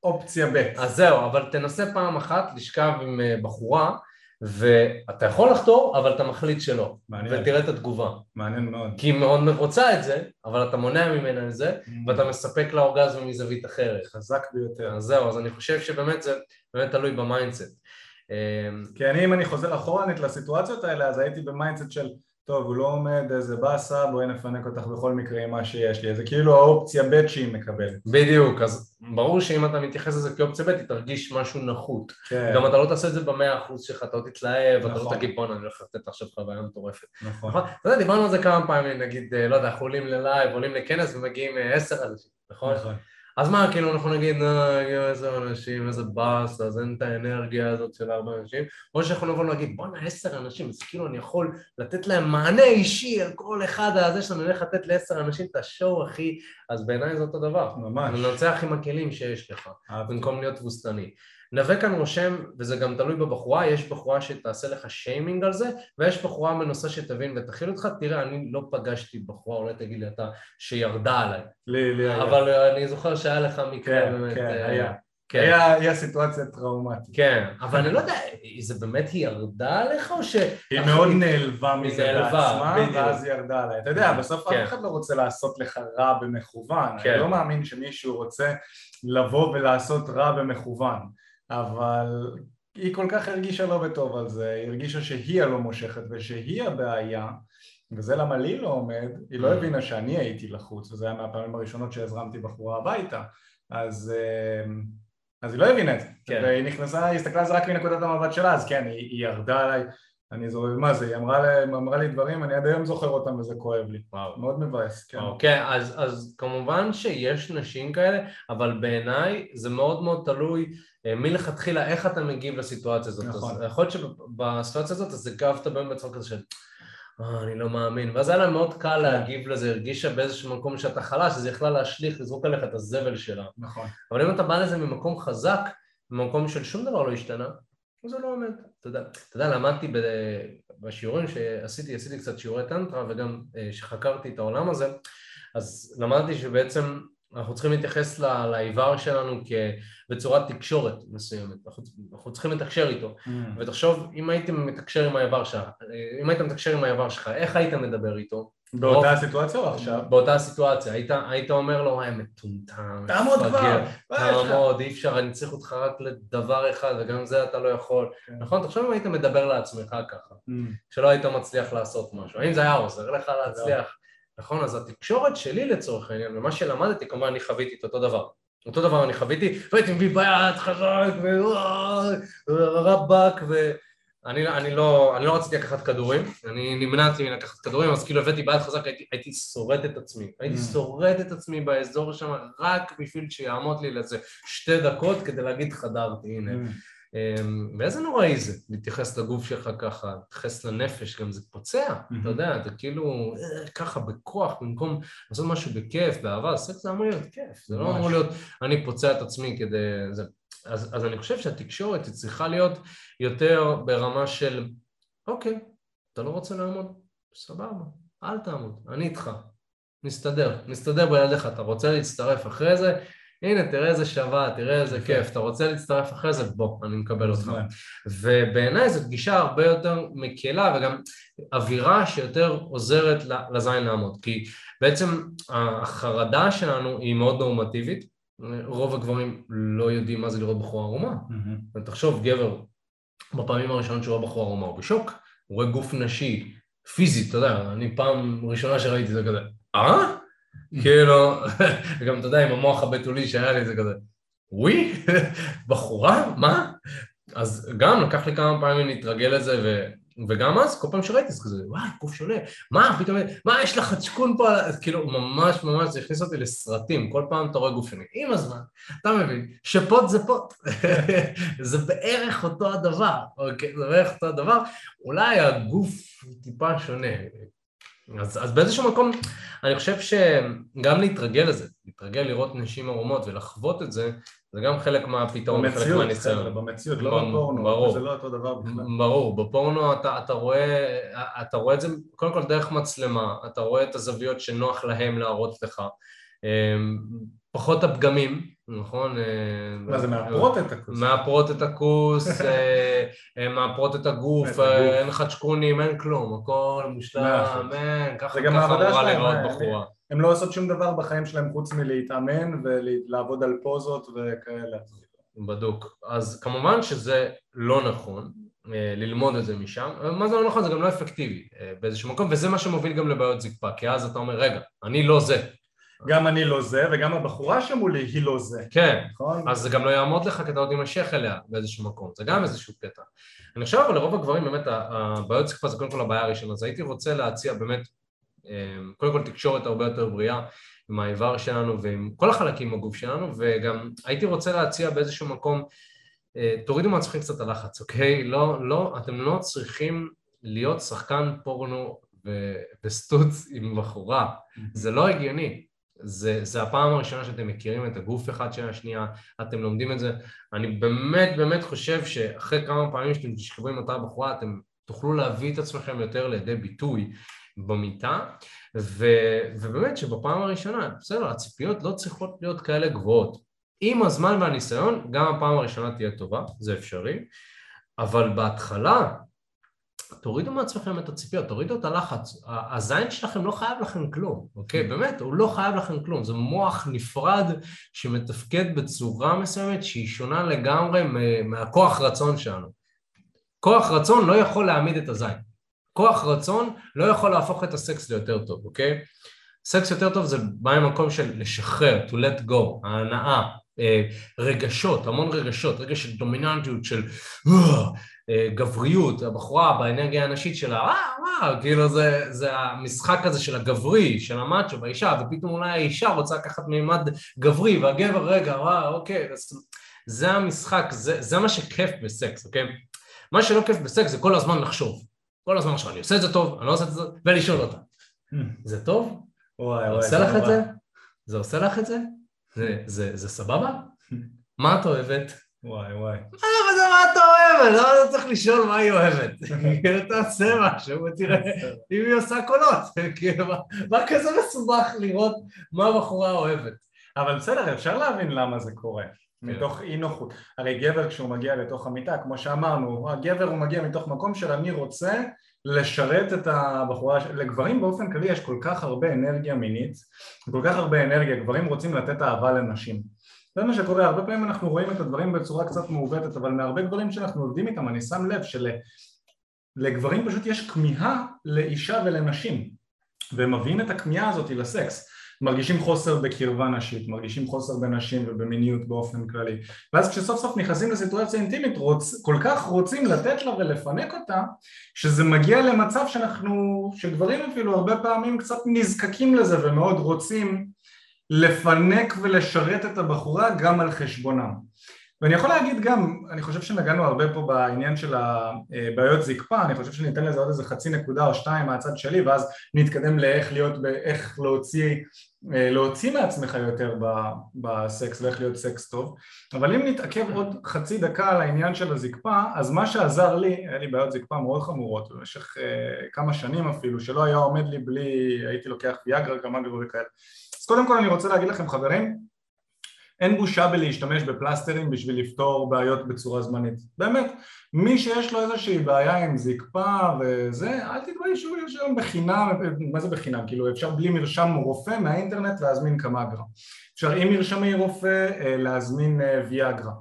האופציה ב'. אז זהו, אבל תנסה פעם אחת לשכב עם אה, בחורה ואתה יכול לחתור, אבל אתה מחליט שלא. מעניין. ותראה את התגובה. מעניין מאוד. כי היא מאוד רוצה את זה, אבל אתה מונע ממנה את זה, mm. ואתה מספק לה אורגזם מזווית אחרת. חזק ביותר. אז זהו, אז אני חושב שבאמת זה באמת תלוי ב mindset. כי אני, אם אני חוזר אחורנית לסיטואציות האלה, אז הייתי ב mindset של טוב, הוא לא עומד, איזה באסה, בואי נפנק אותך בכל מקרה עם מה שיש לי. זה כאילו האופציה ב' שהיא מקבלת. בדיוק, אז ברור שאם אתה מתייחס לזה כאופציה ב', היא תרגיש משהו נחות. כן. גם אתה לא תעשה את זה במאה אחוז שלך, אתה לא תתלהב, נכון. אתה לא נכון. תגיד בואנה, אני הולך לתת עכשיו חוויה מטורפת. נכון. נכון. אתה יודע, דיברנו על זה כמה פעמים, נגיד, אה, לא יודע, אנחנו עולים ללייב, עולים לכנס ומגיעים אה, עשר אנשים, נכון? נכון. אז מה, כאילו אנחנו נגיד, אה, איזה אנשים, איזה באס, אז אין את האנרגיה הזאת של ארבע אנשים, או שאנחנו נבוא להגיד, בואנה עשר אנשים, אז כאילו אני יכול לתת להם מענה אישי על כל אחד הזה שלנו, אני הולך לתת לעשר אנשים את השואו, אחי, אז בעיניי זה אותו דבר. ממש. לנצח עם הכלים שיש לך, במקום להיות תבוסתני. נווה כאן רושם, וזה גם תלוי בבחורה, יש בחורה שתעשה לך שיימינג על זה, ויש בחורה מנוסה שתבין ותכיל אותך, תראה, אני לא פגשתי בחורה, אולי תגיד לי אתה, שירדה עליי. לי, לי היה. אבל אני זוכר שהיה לך מקרה כן, באמת. כן, אה, היה. כן. היה, היה סיטואציה טראומטית. כן, אבל אני לא יודע, זה באמת היא ירדה עליך או ש... היא מאוד נעלבה מזה בעצמה, ואז היא ירדה עליי. אתה יודע, בסוף כן. אף אחד לא רוצה לעשות לך רע במכוון. כן. אני לא מאמין שמישהו רוצה לבוא ולעשות רע במכוון. אבל היא כל כך הרגישה לא בטוב על זה, היא הרגישה שהיא הלא מושכת ושהיא הבעיה וזה למה לי לא עומד, היא לא mm. הבינה שאני הייתי לחוץ וזה היה מהפעמים הראשונות שהזרמתי בחורה הביתה אז, אמ, אז היא לא הבינה את זה כן. והיא נכנסה, היא הסתכלה על זה רק מנקודת המבט שלה אז כן, היא, היא ירדה עליי אני זוכר, מה זה, היא אמרה, לה, אמרה לי דברים, אני עד היום זוכר אותם וזה כואב לי. וואו. מאוד מבאס, כן. כן, אז, אז כמובן שיש נשים כאלה, אבל בעיניי זה מאוד מאוד תלוי מלכתחילה איך אתה מגיב לסיטואציה הזאת. נכון. אז יכול להיות שבסיטואציה הזאת אז הגבת באמת בצורה כזה של אה, אני לא מאמין. ואז היה לה מאוד קל להגיב לזה, הרגישה באיזשהו מקום שאתה חלש, אז היא יכלה להשליך, לזרוק עליך את הזבל שלה. נכון. אבל אם אתה בא לזה ממקום חזק, ממקום של שום דבר לא השתנה, אז זה לא עומד. אתה יודע, אתה יודע, למדתי בשיעורים שעשיתי, עשיתי קצת שיעורי טנטרה, וגם אה, שחקרתי את העולם הזה, אז למדתי שבעצם אנחנו צריכים להתייחס לאיבר שלנו בצורת תקשורת מסוימת, אנחנו, אנחנו צריכים לתקשר איתו, mm. ותחשוב אם היית מתקשר עם האיבר שלך, אם היית מתקשר עם האיבר שלך, איך היית מדבר איתו? באותה הסיטואציה או עכשיו? באותה הסיטואציה, היית, היית אומר לו, וואי מטומטם, תעמוד כבר, תעמוד, אי אפשר, אני צריך אותך רק לדבר אחד וגם זה אתה לא יכול, כן. נכון? תחשוב אם היית מדבר לעצמך ככה, mm. שלא היית מצליח לעשות משהו, האם זה היה עוזר לך להצליח? נכון? אז התקשורת שלי לצורך העניין, ומה שלמדתי, כמובן אני חוויתי את אותו דבר. אותו דבר אני חוויתי, והייתי מביא ביד חזק, ורבאק, ואני אני לא, אני לא רציתי לקחת כדורים, אני נמנעתי מלקחת כדורים, אז כאילו הבאתי ביד חזק, הייתי, הייתי שורט את עצמי, הייתי mm. שורט את עצמי באזור שם, רק בשביל שיעמוד לי לאיזה שתי דקות כדי להגיד חדרתי, הנה. אמ, ואיזה נוראי זה להתייחס לגוף שלך ככה, להתייחס לנפש, גם זה פוצע, mm-hmm. אתה יודע, אתה כאילו אה, ככה בכוח במקום לעשות משהו בכיף, באהבה, סקס זה אמור להיות כיף, זה לא אמור להיות אני פוצע את עצמי כדי... זה... אז, אז אני חושב שהתקשורת היא צריכה להיות יותר ברמה של אוקיי, אתה לא רוצה לעמוד? סבבה, אל תעמוד, אני איתך, נסתדר, נסתדר בלעדיך, אתה רוצה להצטרף אחרי זה, הנה, תראה איזה שווה, תראה איזה כיף, אתה רוצה להצטרף אחרי זה? בוא, אני מקבל אותך. ובעיניי זו גישה הרבה יותר מקלה וגם אווירה שיותר עוזרת לזין לעמוד. כי בעצם החרדה שלנו היא מאוד נורמטיבית, רוב הגברים לא יודעים מה זה לראות בחורה ערומה. ותחשוב, גבר, בפעמים הראשונות שהוא רואה בחורה ערומה הוא בשוק, הוא רואה גוף נשי, פיזית, אתה יודע, אני פעם ראשונה שראיתי זה כזה, אה? כאילו, וגם אתה יודע, עם המוח הבתולי שהיה לי זה כזה, וואי, בחורה? מה? אז גם לקח לי כמה פעמים להתרגל לזה, ו... וגם אז, כל פעם שראיתי זה כזה, וואי, גוף שונה, מה, פתאום, מה, יש לך חצ'קון פה, כאילו, ממש ממש, זה הכניס אותי לסרטים, כל פעם אתה רואה גוף שונה. עם הזמן, אתה מבין, שפוט זה פוט, זה בערך אותו הדבר, אוקיי, זה בערך אותו הדבר, אולי הגוף טיפה שונה, אז, אז באיזשהו מקום, אני חושב שגם להתרגל לזה, להתרגל לראות נשים ערומות ולחוות את זה, זה גם חלק מהפתרון וחלק מהניסיון. במציאות, לא בפורנו, ברור, זה לא אותו דבר בכלל. ברור, בפורנו אתה, אתה, רואה, אתה רואה את זה קודם כל דרך מצלמה, אתה רואה את הזוויות שנוח להם להראות לך. אמ, פחות הפגמים, נכון? אה, מה זה, מאפרות את הכוס? מאפרות את הכוס, אה, אה, מאפרות את הגוף, אין חדשקונים, אין כלום, הכל מושלם, אין, ככה אמורה לראות בחורה. הם לא עושות שום דבר בחיים שלהם חוץ מלהתאמן ולעבוד על פוזות וכאלה. בדוק. אז כמובן שזה לא נכון, ללמוד את זה משם, מה זה לא נכון? זה גם לא אפקטיבי באיזשהו מקום, וזה מה שמוביל גם לבעיות זקפה, כי אז אתה אומר, רגע, אני לא זה, גם אני לא זה, וגם הבחורה שמולי היא לא זה. כן, נכון? אז זה גם לא יעמוד לך כי אתה עוד יימשך אליה באיזשהו מקום, זה גם איזשהו קטע. אני חושב אבל לרוב הגברים באמת הבעיות שפה זה קודם כל הבעיה הראשונה, אז הייתי רוצה להציע באמת, אמ, קודם כל תקשורת הרבה יותר בריאה עם האיבר שלנו ועם כל החלקים בגוף שלנו, וגם הייתי רוצה להציע באיזשהו מקום, אה, תורידו מעצמכם קצת הלחץ, אוקיי? לא, לא, אתם לא צריכים להיות שחקן פורנו וסטוץ עם בחורה, זה לא הגיוני. זה, זה הפעם הראשונה שאתם מכירים את הגוף אחד של השנייה, אתם לומדים את זה. אני באמת באמת חושב שאחרי כמה פעמים שאתם תשכבו עם אותה בחורה, אתם תוכלו להביא את עצמכם יותר לידי ביטוי במיטה, ו, ובאמת שבפעם הראשונה, בסדר, הציפיות לא צריכות להיות כאלה גבוהות. עם הזמן והניסיון, גם הפעם הראשונה תהיה טובה, זה אפשרי, אבל בהתחלה תורידו מעצמכם את הציפיות, תורידו את הלחץ. הזין שלכם לא חייב לכם כלום, אוקיי? Mm. באמת, הוא לא חייב לכם כלום. זה מוח נפרד שמתפקד בצורה מסוימת שהיא שונה לגמרי מהכוח רצון שלנו. כוח רצון לא יכול להעמיד את הזין. כוח רצון לא יכול להפוך את הסקס ליותר טוב, אוקיי? סקס יותר טוב זה בא ממקום של לשחרר, to let go, ההנאה, אה, רגשות, המון רגשות, רגש של דומיננטיות, של אה, גבריות, הבחורה באנרגיה הנשית שלה, אה, וואו, כאילו זה, זה המשחק הזה של הגברי, של המאצ'ו באישה, ופתאום אולי האישה רוצה לקחת מימד גברי, והגבר, רגע, וואו, אוקיי, אז זה המשחק, זה, זה מה שכיף בסקס, אוקיי? מה שלא כיף בסקס זה כל הזמן לחשוב. כל הזמן עכשיו, אני עושה את זה טוב, אני לא עושה את זה, ולשאול אותה, זה טוב? וואי וואי. עושה לך את זה? זה עושה לך את זה? זה, זה, זה סבבה? מה את אוהבת? וואי וואי. אה, אבל זה מה אתה אוהבת? למה אתה צריך לשאול מה היא אוהבת? כאילו, תעשה משהו ותראה אם היא עושה קולות. כאילו, מה- מה כזה מסובך לראות מה הבחורה אוהבת? אבל בסדר, אפשר להבין למה זה קורה. כן. מתוך אי נוחות. הרי גבר כשהוא מגיע לתוך המיטה, כמו שאמרנו, הגבר הוא מגיע מתוך מקום של אני רוצה לשרת את הבחורה, לגברים באופן כללי יש כל כך הרבה אנרגיה מינית, כל כך הרבה אנרגיה, גברים רוצים לתת אהבה לנשים. זה מה שקורה, הרבה פעמים אנחנו רואים את הדברים בצורה קצת מעוותת, אבל מהרבה גברים שאנחנו עובדים איתם, אני שם לב שלגברים פשוט יש כמיהה לאישה ולנשים, והם מביאים את הכמיהה הזאת לסקס. מרגישים חוסר בקרבה נשית, מרגישים חוסר בנשים ובמיניות באופן כללי ואז כשסוף סוף נכנסים לסיטואציה אינטימית רוצ, כל כך רוצים לתת לה ולפנק אותה שזה מגיע למצב שאנחנו, שגברים אפילו הרבה פעמים קצת נזקקים לזה ומאוד רוצים לפנק ולשרת את הבחורה גם על חשבונם. ואני יכול להגיד גם, אני חושב שנגענו הרבה פה בעניין של הבעיות זקפה, אני חושב שניתן לזה עוד איזה חצי נקודה או שתיים מהצד שלי ואז נתקדם לאיך להיות, איך להוציא, להוציא מעצמך יותר בסקס ואיך להיות סקס טוב. אבל אם נתעכב עוד חצי דקה על העניין של הזקפה אז מה שעזר לי, היה לי בעיות זקפה מאוד חמורות במשך uh, כמה שנים אפילו שלא היה עומד לי בלי, הייתי לוקח ויאגרה, גמגרה וכאלה קודם כל אני רוצה להגיד לכם חברים אין בושה בלהשתמש בפלסטרים בשביל לפתור בעיות בצורה זמנית. באמת, מי שיש לו איזושהי בעיה עם זקפה וזה, אל תתביישו, יש היום בחינם, מה זה בחינם? כאילו אפשר בלי מרשם רופא מהאינטרנט להזמין קמגרה. אפשר עם מרשמי רופא אה, להזמין אה, ויאגרה.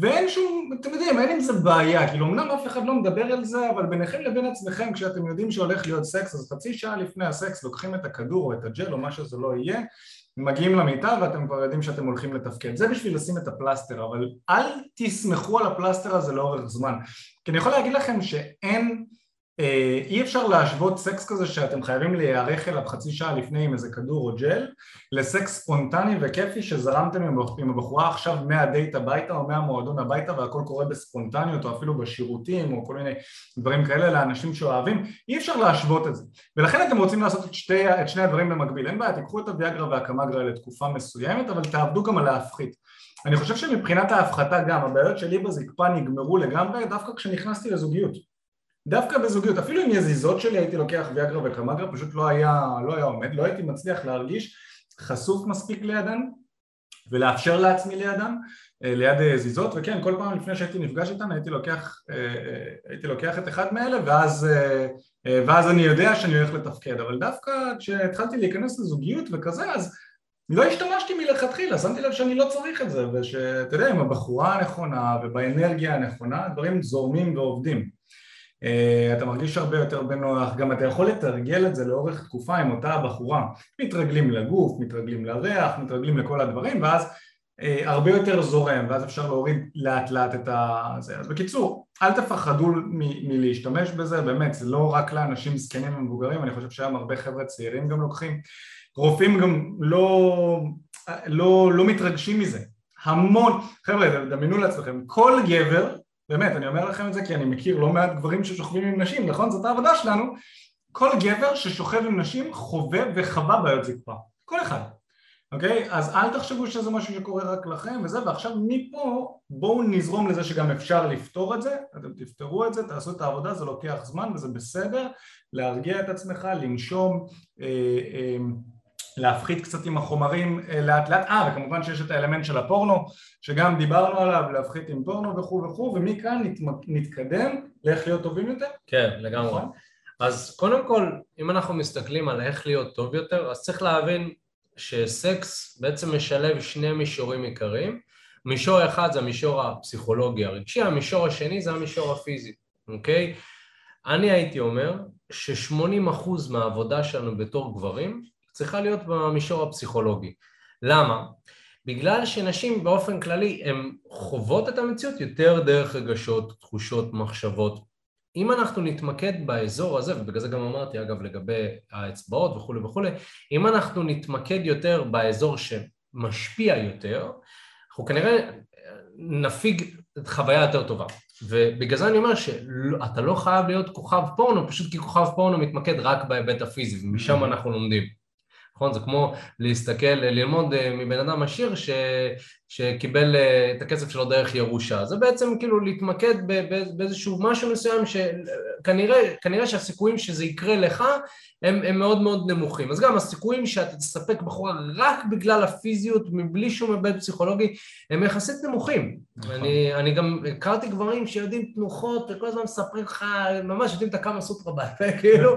ואין שום, אתם יודעים, אין עם זה בעיה, כאילו אמנם אף אחד לא מדבר על זה, אבל ביניכם לבין עצמכם כשאתם יודעים שהולך להיות סקס, אז חצי שעה לפני הסקס לוקחים את הכדור או את הג'ל או מה שזה לא יהיה מגיעים למיטה ואתם כבר יודעים שאתם הולכים לתפקד. זה בשביל לשים את הפלסטר, אבל אל תסמכו על הפלסטר הזה לאורך זמן. כי אני יכול להגיד לכם שאין, אי אפשר להשוות סקס כזה שאתם חייבים להיערך אליו חצי שעה לפני עם איזה כדור או ג'ל, לסקס ספונטני וכיפי שזרמתם עם הבחורה עכשיו מהדייט הביתה או מהמועדון הביתה והכל קורה בספונטניות או אפילו בשירותים או כל מיני דברים כאלה לאנשים שאוהבים, אי אפשר להשוות את זה. ולכן אתם רוצים לעשות את, שתי, את שני הדברים במקביל, אין בעיה, תיקחו את הוויאגרה והקמגרה לתקופה מסוימת, אבל תעבדו גם על להפחית. אני חושב שמבחינת ההפחתה גם, הבעיות שלי בזקפה נגמרו לגמרי דווקא כשנכנסתי לזוגיות. דווקא בזוגיות, אפילו עם יזיזות שלי הייתי לוקח ויאגרה וקמגרה, פשוט לא היה, לא היה עומד, לא הייתי מצליח להרגיש חשוף מספיק לידן ולאפשר לעצמי לידן, ליד יזיזות, וכן, כל פעם לפני שהייתי נפגש איתן הייתי לוקח, הייתי לוקח את אחד מאלה ואז, ואז אני יודע שאני הולך לתפקד, אבל דווקא כשהתחלתי להיכנס לזוגיות וכזה, אז לא השתמשתי מלכתחילה, שמתי לב שאני לא צריך את זה, ושאתה יודע, עם הבחורה הנכונה ובאנרגיה הנכונה, הדברים זורמים ועובדים. אתה מרגיש הרבה יותר בנוח, גם אתה יכול לתרגל את זה לאורך תקופה עם אותה הבחורה, מתרגלים לגוף, מתרגלים לריח, מתרגלים לכל הדברים, ואז הרבה יותר זורם, ואז אפשר להוריד לאט לאט את זה. אז בקיצור, אל תפחדו מ- מלהשתמש בזה, באמת, זה לא רק לאנשים זקנים ומבוגרים, אני חושב שהיום הרבה חבר'ה צעירים גם לוקחים, רופאים גם לא, לא, לא מתרגשים מזה, המון, חבר'ה, דמיינו לעצמכם, כל גבר באמת, אני אומר לכם את זה כי אני מכיר לא מעט גברים ששוכבים עם נשים, נכון? זאת העבודה שלנו. כל גבר ששוכב עם נשים חווה וחווה בעיות זקפה. כל אחד. אוקיי? אז אל תחשבו שזה משהו שקורה רק לכם וזה, ועכשיו מפה בואו נזרום לזה שגם אפשר לפתור את זה, אתם תפתרו את זה, תעשו את העבודה, זה לוקח זמן וזה בסדר, להרגיע את עצמך, לנשום, אה, אה, להפחית קצת עם החומרים לאט לאט, אה וכמובן שיש את האלמנט של הפורנו שגם דיברנו עליו, להפחית עם פורנו וכו' וכו' ומכאן נת, נתקדם לאיך להיות טובים יותר. כן, לגמרי. אז קודם כל, אם אנחנו מסתכלים על איך להיות טוב יותר, אז צריך להבין שסקס בעצם משלב שני מישורים עיקריים. מישור אחד זה המישור הפסיכולוגי הרגשי, המישור השני זה המישור הפיזי, אוקיי? אני הייתי אומר ש-80% מהעבודה שלנו בתור גברים צריכה להיות במישור הפסיכולוגי. למה? בגלל שנשים באופן כללי הן חוות את המציאות יותר דרך רגשות, תחושות, מחשבות. אם אנחנו נתמקד באזור הזה, ובגלל זה גם אמרתי אגב לגבי האצבעות וכולי וכולי, אם אנחנו נתמקד יותר באזור שמשפיע יותר, אנחנו כנראה נפיג חוויה יותר טובה. ובגלל זה אני אומר שאתה לא חייב להיות כוכב פורנו, פשוט כי כוכב פורנו מתמקד רק בהיבט הפיזי, ומשם mm-hmm. אנחנו לומדים. נכון? זה כמו להסתכל, ללמוד אה, מבן אדם עשיר ש, שקיבל אה, את הכסף שלו דרך ירושה. זה בעצם כאילו להתמקד באיזשהו משהו מסוים שכנראה שהסיכויים שזה יקרה לך הם, הם מאוד מאוד נמוכים. אז גם הסיכויים שאתה תספק בחורה רק בגלל הפיזיות, מבלי שום היבט פסיכולוגי, הם יחסית נמוכים. נכון. אני, אני גם הכרתי גברים שיודעים תנוחות וכל הזמן מספרים לך, ממש יודעים את הקאמה סוטרה בעל כאילו,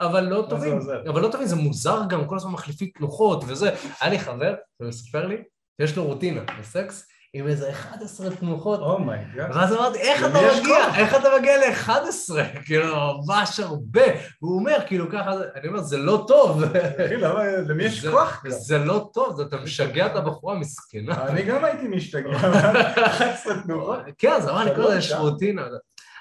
אבל לא טובים. אבל לא טובים, זה מוזר גם, כל הזמן מחליפים תנוחות וזה. היה לי חבר, הוא מספר לי, יש לו רוטינה בסקס, עם איזה 11 תנוחות. oh my god. ואז אמרתי, איך אתה מגיע? איך אתה מגיע ל-11? כאילו, ממש הרבה. והוא אומר, כאילו, ככה, אני אומר, זה לא טוב. אחי, למה, למי יש כוח? זה לא טוב, אתה משגע את הבחורה מסכנה. אני גם הייתי משתגע, 11 תנוחות. כן, אז אמרתי, כל יש רוטינה.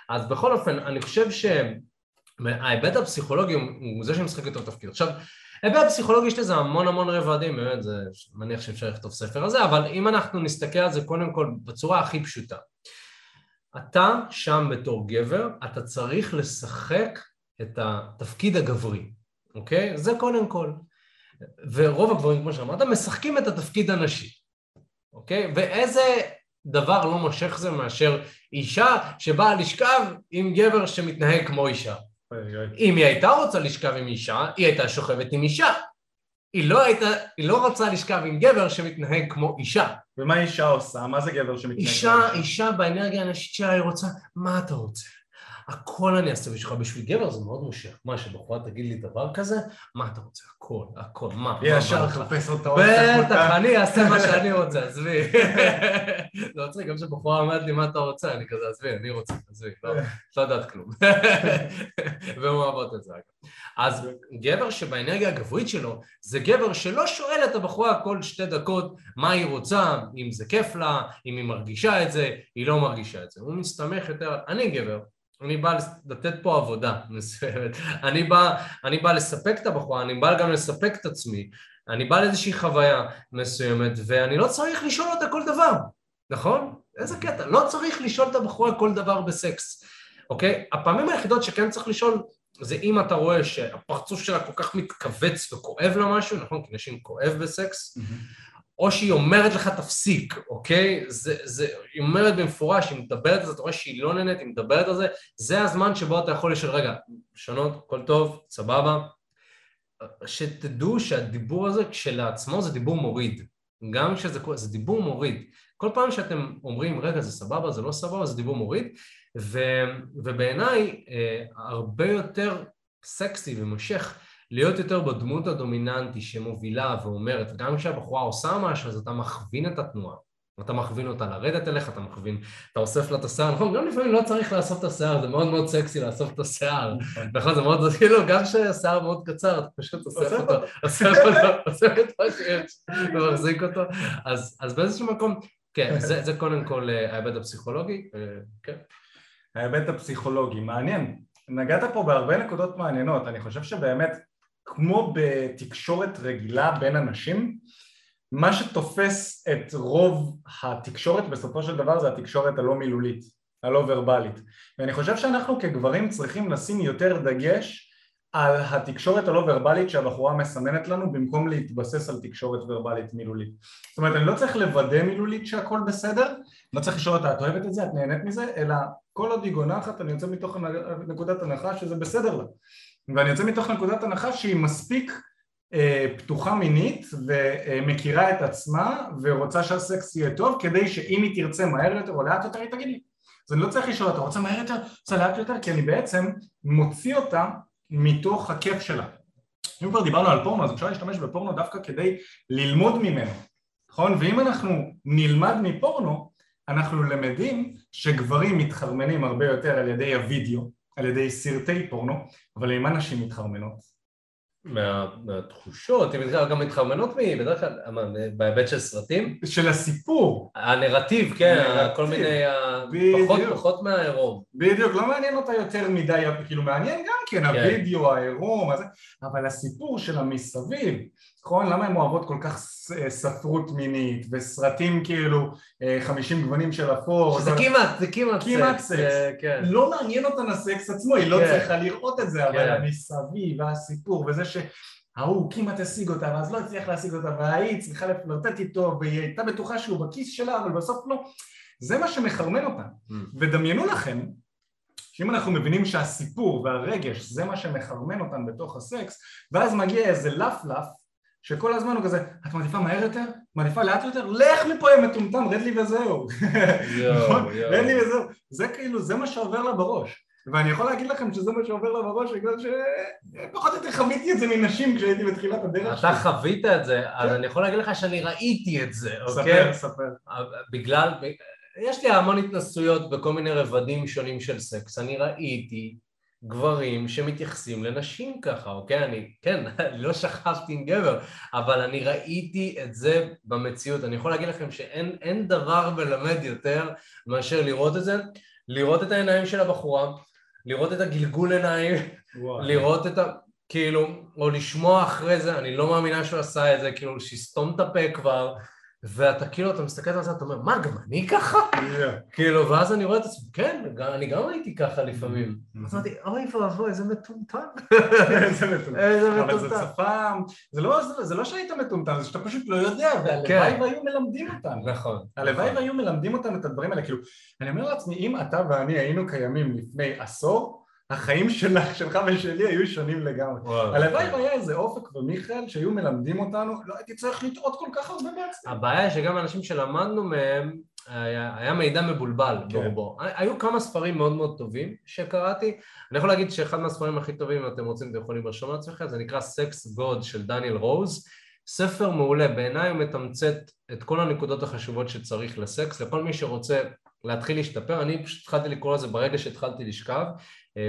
אז בכל אופן, אני חושב שההיבט הפסיכולוגי הוא זה שמשחק יותר תפקיד. עכשיו, היבט פסיכולוגי יש לזה המון המון רבדים, באמת, זה מניח שאפשר לכתוב ספר על זה, אבל אם אנחנו נסתכל על זה קודם כל בצורה הכי פשוטה. אתה שם בתור גבר, אתה צריך לשחק את התפקיד הגברי, אוקיי? זה קודם כל. ורוב הגברים, כמו שאמרת, משחקים את התפקיד הנשי, אוקיי? ואיזה דבר לא מושך זה מאשר אישה שבאה לשכב עם גבר שמתנהג כמו אישה. אם היא הייתה רוצה לשכב עם אישה, היא הייתה שוכבת עם אישה. היא לא הייתה, היא לא רוצה לשכב עם גבר שמתנהג כמו אישה. ומה אישה עושה? מה זה גבר שמתנהג אישה, כמו אישה? אישה באנרגיה הנשית שלה היא רוצה, מה אתה רוצה? הכל אני אעשה בשבילך, בשביל גבר זה מאוד מושך. מה, שבחורה תגיד לי דבר כזה? מה אתה רוצה? הכל, הכל, מה? ישר לחפש אותה בטח, אני אעשה מה שאני רוצה, עזבי. זה מצחיק, גם כשבחורה אומרת לי מה אתה רוצה, אני כזה, עזבי, אני רוצה, עזבי, לא, לא יודעת כלום. והוא אוהבות את זה, אגב. אז גבר שבאנרגיה הגברית שלו, זה גבר שלא שואל את הבחורה כל שתי דקות מה היא רוצה, אם זה כיף לה, אם היא מרגישה את זה, היא לא מרגישה את זה. הוא מסתמך יותר, אני גבר, אני בא לתת פה עבודה מסוימת, אני בא, אני בא לספק את הבחורה, אני בא גם לספק את עצמי, אני בא לאיזושהי חוויה מסוימת ואני לא צריך לשאול אותה כל דבר, נכון? איזה קטע, לא צריך לשאול את הבחורה כל דבר בסקס, אוקיי? הפעמים היחידות שכן צריך לשאול זה אם אתה רואה שהפרצוף שלה כל כך מתכווץ וכואב לה משהו, נכון? כי נשים כואב בסקס, mm-hmm. או שהיא אומרת לך תפסיק, אוקיי? זה, זה, היא אומרת במפורש, היא מדברת על זה, אתה רואה שהיא לא נהנית, היא מדברת על זה, זה הזמן שבו אתה יכול לשאול, רגע, לשנות, הכל טוב, סבבה. שתדעו שהדיבור הזה כשלעצמו זה דיבור מוריד. גם כשזה זה דיבור מוריד. כל פעם שאתם אומרים, רגע, זה סבבה, זה לא סבבה, זה דיבור מוריד, ו, ובעיניי אה, הרבה יותר סקסי ומושך להיות יותר בדמות הדומיננטי שמובילה ואומרת, גם כשהבחורה עושה משהו, אז אתה מכווין את התנועה. אתה מכווין אותה לרדת אליך, אתה מכווין, אתה אוסף לה את השיער, נכון? גם לפעמים לא צריך לאסוף את השיער, זה מאוד מאוד סקסי לאסוף את השיער, נכון, נכון זה מאוד, כאילו, גם כשהשיער מאוד קצר, אתה פשוט אוסף אותו, אוסף אותו, אוסף את מה שיש, ומחזיק אותו, אז באיזשהו מקום, כן, זה קודם כל אה, ההיבט הפסיכולוגי, אה, כן. ההיבט הפסיכולוגי, מעניין. נגעת פה בהרבה נקודות מעניינות, אני חושב שבאמת כמו בתקשורת רגילה בין אנשים, מה שתופס את רוב התקשורת בסופו של דבר זה התקשורת הלא מילולית, הלא ורבלית. ואני חושב שאנחנו כגברים צריכים לשים יותר דגש על התקשורת הלא ורבלית שהבחורה מסמנת לנו במקום להתבסס על תקשורת ורבלית מילולית. זאת אומרת, אני לא צריך לוודא מילולית שהכל בסדר, לא צריך לשאול אותה, את אוהבת את זה, את נהנית מזה, אלא כל עוד היא גונחת אני יוצא מתוך נקודת הנחה שזה בסדר לה. ואני יוצא מתוך נקודת הנחה שהיא מספיק אה, פתוחה מינית ומכירה את עצמה ורוצה שהסקס יהיה טוב כדי שאם היא תרצה מהר יותר או לאט יותר היא תגיד לי אז אני לא צריך לשאול אותה, רוצה מהר יותר? רוצה לאט יותר? כי אני בעצם מוציא אותה מתוך הכיף שלה אם כבר דיברנו על פורנו אז אפשר להשתמש בפורנו דווקא כדי ללמוד ממנו נכון? ואם אנחנו נלמד מפורנו אנחנו למדים שגברים מתחרמנים הרבה יותר על ידי הוידאו על ידי סרטי פורנו, אבל עם אנשים מתחרמנות? מה, מהתחושות, גם מתחרמנות מי, בדרך כלל, בהיבט של סרטים? של הסיפור. הנרטיב, כן, הנרטיב. כל מיני, פחות, פחות מהעירום. בדיוק, לא מעניין אותה יותר מדי, כאילו מעניין גם כן, כן. הווידאו, העירום, אבל הסיפור של המסביב, נכון? למה הן אוהבות כל כך ספרות מינית וסרטים כאילו 50 גוונים של אפור שזה כמעט, זה כמעט סקס, כמעט סקס, כן. לא מעניין אותן הסקס עצמו, היא לא כן. צריכה לראות את זה, אבל כן. המסביב והסיפור וזה שההוא כמעט השיג אותה ואז לא הצליח להשיג אותה וההיא צריכה לפלרטט איתו והיא הייתה בטוחה שהוא בכיס שלה אבל בסוף לא, זה מה שמחרמן אותה Mm. ודמיינו לכם שאם אנחנו מבינים שהסיפור והרגש זה מה שמחרמן אותם בתוך הסקס ואז מגיע איזה לפלף שכל הזמן הוא כזה את מעדיפה מהר יותר? מעדיפה לאט יותר? לך מפה יא מטומטם רד לי וזהו נכון? יואו, יואו. רד לי וזהו זה כאילו זה מה שעובר לה בראש ואני יכול להגיד לכם שזה מה שעובר לה בראש בגלל שפחות או יותר חוויתי את זה מנשים כשהייתי בתחילת הדרך אתה חווית את זה, אז אני יכול להגיד לך שאני ראיתי את זה, ספר, אוקיי? ספר בגלל, יש לי המון התנסויות בכל מיני רבדים שונים של סקס, אני ראיתי גברים שמתייחסים לנשים ככה, אוקיי? אני, כן, לא שכבתי עם גבר, אבל אני ראיתי את זה במציאות. אני יכול להגיד לכם שאין אין דבר מלמד יותר מאשר לראות את זה, לראות את העיניים של הבחורה, לראות את הגלגול עיניים. לראות את ה... כאילו, או לשמוע אחרי זה, אני לא מאמינה שהוא עשה את זה, כאילו, שיסתום את הפה כבר, ואתה כאילו, אתה מסתכל על זה, אתה אומר, מה, גם אני ככה? כאילו, ואז אני רואה את עצמי, כן, אני גם הייתי ככה לפעמים. Mhm. אז אמרתי, אוי ואבוי, איזה מטומטם. איזה מטומטם. אבל זה. שפה, זה לא, זה, לא שהיית מטומטם, זה שאתה פשוט לא יודע, והלוואי כן. והיו מלמדים אותנו. נכון. הלוואי נכון. והיו מלמדים אותנו את הדברים האלה, כאילו, אני אומר לעצמי, אם אתה ואני היינו קיימים לפני עשור, החיים שלך, שלך ושלי היו שונים לגמרי. הלוואי והיה איזה אופק ומיכאל שהיו מלמדים אותנו, לא הייתי צריך לטעות כל כך הרבה בעצמי. הבעיה היא שגם אנשים שלמדנו מהם, היה, היה מידע מבולבל כן. ברובו. היו כמה ספרים מאוד מאוד טובים שקראתי. אני יכול להגיד שאחד מהספרים הכי טובים, אם אתם רוצים, אתם יכולים לרשום לעצמכם, זה נקרא Sex God של דניאל רוז. ספר מעולה, בעיניי הוא מתמצת את כל הנקודות החשובות שצריך לסקס, לכל מי שרוצה להתחיל להשתפר, אני פשוט התחלתי לקרוא לזה ברגע שהתחלתי לשכב,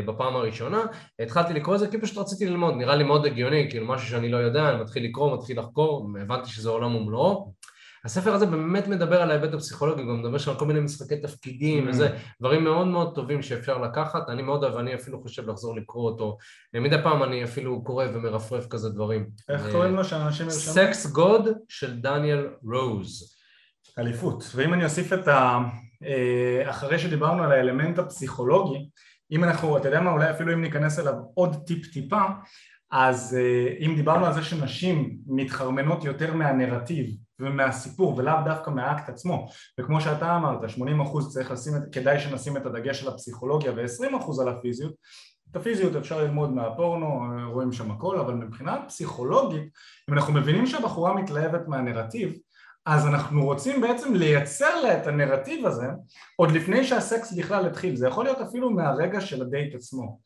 בפעם הראשונה, התחלתי לקרוא לזה כי פשוט רציתי ללמוד, נראה לי מאוד הגיוני, כאילו משהו שאני לא יודע, אני מתחיל לקרוא, מתחיל לחקור, הבנתי שזה עולם ומלואו. הספר הזה באמת מדבר על ההיבט הפסיכולוגי, גם מדבר שם על כל מיני משחקי תפקידים Mm. וזה, דברים מאוד מאוד טובים שאפשר לקחת, אני מאוד אוהב, אני אפילו חושב לחזור לקרוא אותו, מדי פעם אני אפילו קורא ומרפרף כזה דברים. איך אה, קוראים לו שאנשים ירשמו? Sex God של דניאל רוז. אליפות. ואם אני אוסיף את ה... אה, אחרי שדיברנו על האלמנט הפסיכולוגי, אם אנחנו, אתה יודע מה, אולי אפילו אם ניכנס אליו עוד טיפ טיפה, אז אה, אם דיברנו על זה שנשים מתחרמנות יותר מהנרטיב ומהסיפור ולאו דווקא מהאקט עצמו וכמו שאתה אמרת 80% צריך לשים, כדאי שנשים את הדגש על הפסיכולוגיה ו-20% על הפיזיות את הפיזיות אפשר ללמוד מהפורנו, אה, רואים שם הכל, אבל מבחינה פסיכולוגית אם אנחנו מבינים שהבחורה מתלהבת מהנרטיב אז אנחנו רוצים בעצם לייצר לה את הנרטיב הזה עוד לפני שהסקס בכלל התחיל, זה יכול להיות אפילו מהרגע של הדייט עצמו.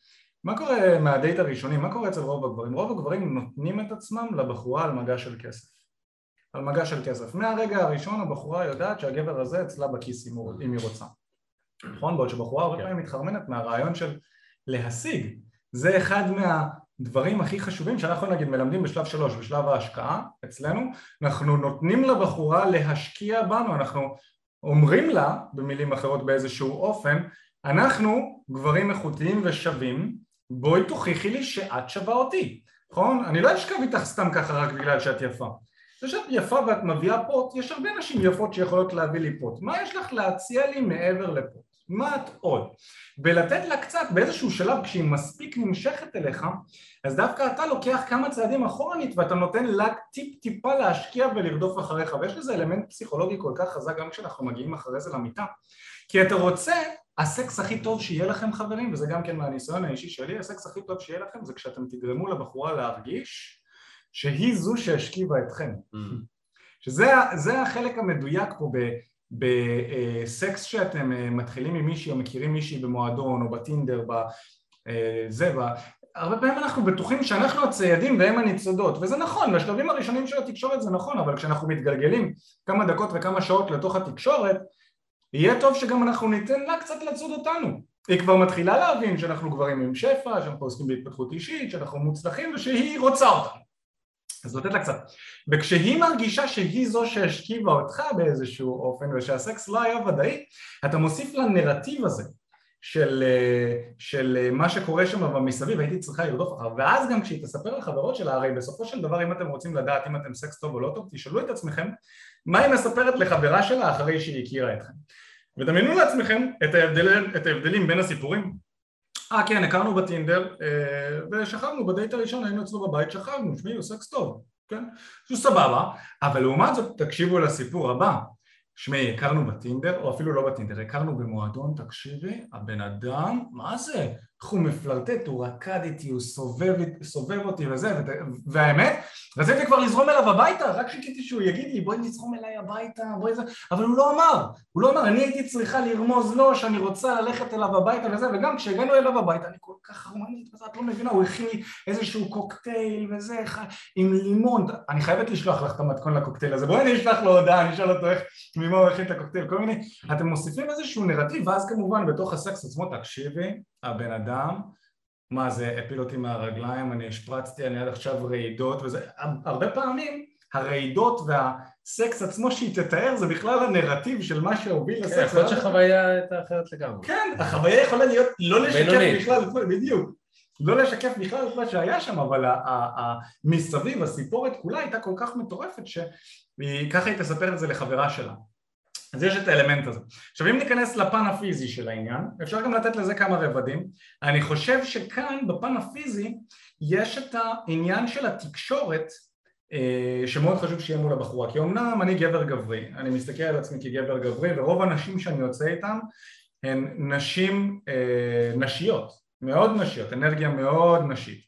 מה קורה מהדייט הראשוני? מה קורה אצל רוב הגברים? רוב הגברים נותנים את עצמם לבחורה על מגע של כסף. על מגע של כסף. מהרגע הראשון הבחורה יודעת שהגבר הזה אצלה בכיס אם, היא רוצה. נכון? בעוד שבחורה הרבה כן. פעמים מתחרמנת מהרעיון של להשיג. זה אחד מהדברים הכי חשובים שאנחנו נגיד מלמדים בשלב שלוש, בשלב ההשקעה אצלנו, אנחנו נותנים לבחורה להשקיע בנו, אנחנו אומרים לה, במילים אחרות באיזשהו אופן, אנחנו גברים איכותיים ושווים, בואי תוכיחי לי שאת שווה אותי, נכון? אני לא אשכב איתך סתם ככה רק בגלל שאת יפה. זה שאת יפה ואת מביאה פוט, יש הרבה נשים יפות שיכולות להביא לי פוט. מה יש לך להציע לי מעבר לפוט? מה את עוד? ולתת לה קצת באיזשהו שלב כשהיא מספיק נמשכת אליך אז דווקא אתה לוקח כמה צעדים אחורנית ואתה נותן לה טיפ טיפה להשקיע ולרדוף אחריך. ויש לזה אלמנט פסיכולוגי כל כך חזק גם כשאנחנו מגיעים אחרי זה למיטה. כי אתה רוצה, הסקס הכי טוב שיהיה לכם חברים וזה גם כן מהניסיון האישי שלי, הסקס הכי טוב שיהיה לכם זה כשאתם תגרמו לבחורה להרגיש שהיא זו שהשכיבה אתכם. שזה ה- זה החלק המדויק פה ב- בסקס שאתם אה, מתחילים עם מישהי או מכירים מישהי במועדון או בטינדר, בזה, ב... הרבה פעמים אנחנו בטוחים שאנחנו הציידים והם הניצודות וזה נכון, בשלבים הראשונים של התקשורת זה נכון אבל כשאנחנו מתגלגלים כמה דקות וכמה שעות לתוך התקשורת יהיה טוב שגם אנחנו ניתן לה קצת לצוד אותנו. היא כבר מתחילה להבין שאנחנו גברים עם שפע, שאנחנו עוסקים בהתפתחות אישית, שאנחנו מוצלחים ושהיא רוצה אותנו אז לתת לה קצת. וכשהיא מרגישה שהיא זו שהשכיבה אותך באיזשהו אופן ושהסקס לא היה ודאי, אתה מוסיף לנרטיב הזה של, אה, של אה, מה שקורה שם במסביב, הייתי צריכה לרדוף אחריו, ואז גם כשהיא תספר לחברות שלה, הרי בסופו של דבר אם אתם רוצים לדעת אם אתם סקס טוב או לא טוב, תשאלו את עצמכם מה היא מספרת לחברה שלה אחרי שהיא הכירה אתכם. ודמיינו לעצמכם את, ההבדל, את ההבדלים בין הסיפורים. אה כן, הכרנו בטינדר ושכבנו בדייט הראשון, היינו אצלו בבית, שכבנו, שמי הוא סקס טוב, כן? זה סבבה, אבל לעומת זאת תקשיבו לסיפור הבא שמי, הכרנו בטינדר, או אפילו לא בטינדר, הכרנו במועדון, תקשיבי, הבן אדם, מה זה? איך הוא מפלרטט, הוא רקד איתי, הוא סובב, סובב אותי וזה, והאמת, רציתי כבר לזרום אליו הביתה, רק חיכיתי שהוא יגיד לי בואי נזרום אליי הביתה, בואי זה, אבל הוא לא אמר, הוא לא אמר, אני הייתי צריכה לרמוז לו שאני רוצה ללכת אליו הביתה וזה, וגם כשהגענו אליו הביתה, אני כל כך הרמונית, את לא מבינה, הוא הכין לי איזשהו קוקטייל וזה, עם לימון, אני חייבת לשלוח לך את המתכון לקוקטייל הזה, בואי אני אשלח לו הודעה, אני אשאל אותו איך, ממה הוא הכין את הקוקטייל, כל מיני, אתם מוסיפים איזשהו נרטיב, ואז כמובן בתוך הסקס עצמו, תקשיבי, הבן אדם, מה זה הפיל אותי מהרגליים, אני השפרצתי, אני עד עכשיו רעידות וזה, הרבה פעמים הרעידות והסקס עצמו שהיא תתאר זה בכלל הנרטיב של מה שהוביל לסקס. כן, יכול להיות שהחוויה הייתה אחרת לגמרי. כן, החוויה יכולה להיות לא לשקף בכלל, בדיוק, לא לשקף בכלל את מה שהיה שם, אבל מסביב הסיפורת כולה הייתה כל כך מטורפת שככה היא תספר את זה לחברה שלה. אז יש את האלמנט הזה. עכשיו אם ניכנס לפן הפיזי של העניין, אפשר גם לתת לזה כמה רבדים. אני חושב שכאן בפן הפיזי יש את העניין של התקשורת אה, שמאוד חשוב שיהיה מול הבחורה, כי אמנם אני גבר גברי, אני מסתכל על עצמי כגבר גברי ורוב הנשים שאני יוצא איתן הן נשים אה, נשיות, מאוד נשיות, אנרגיה מאוד נשית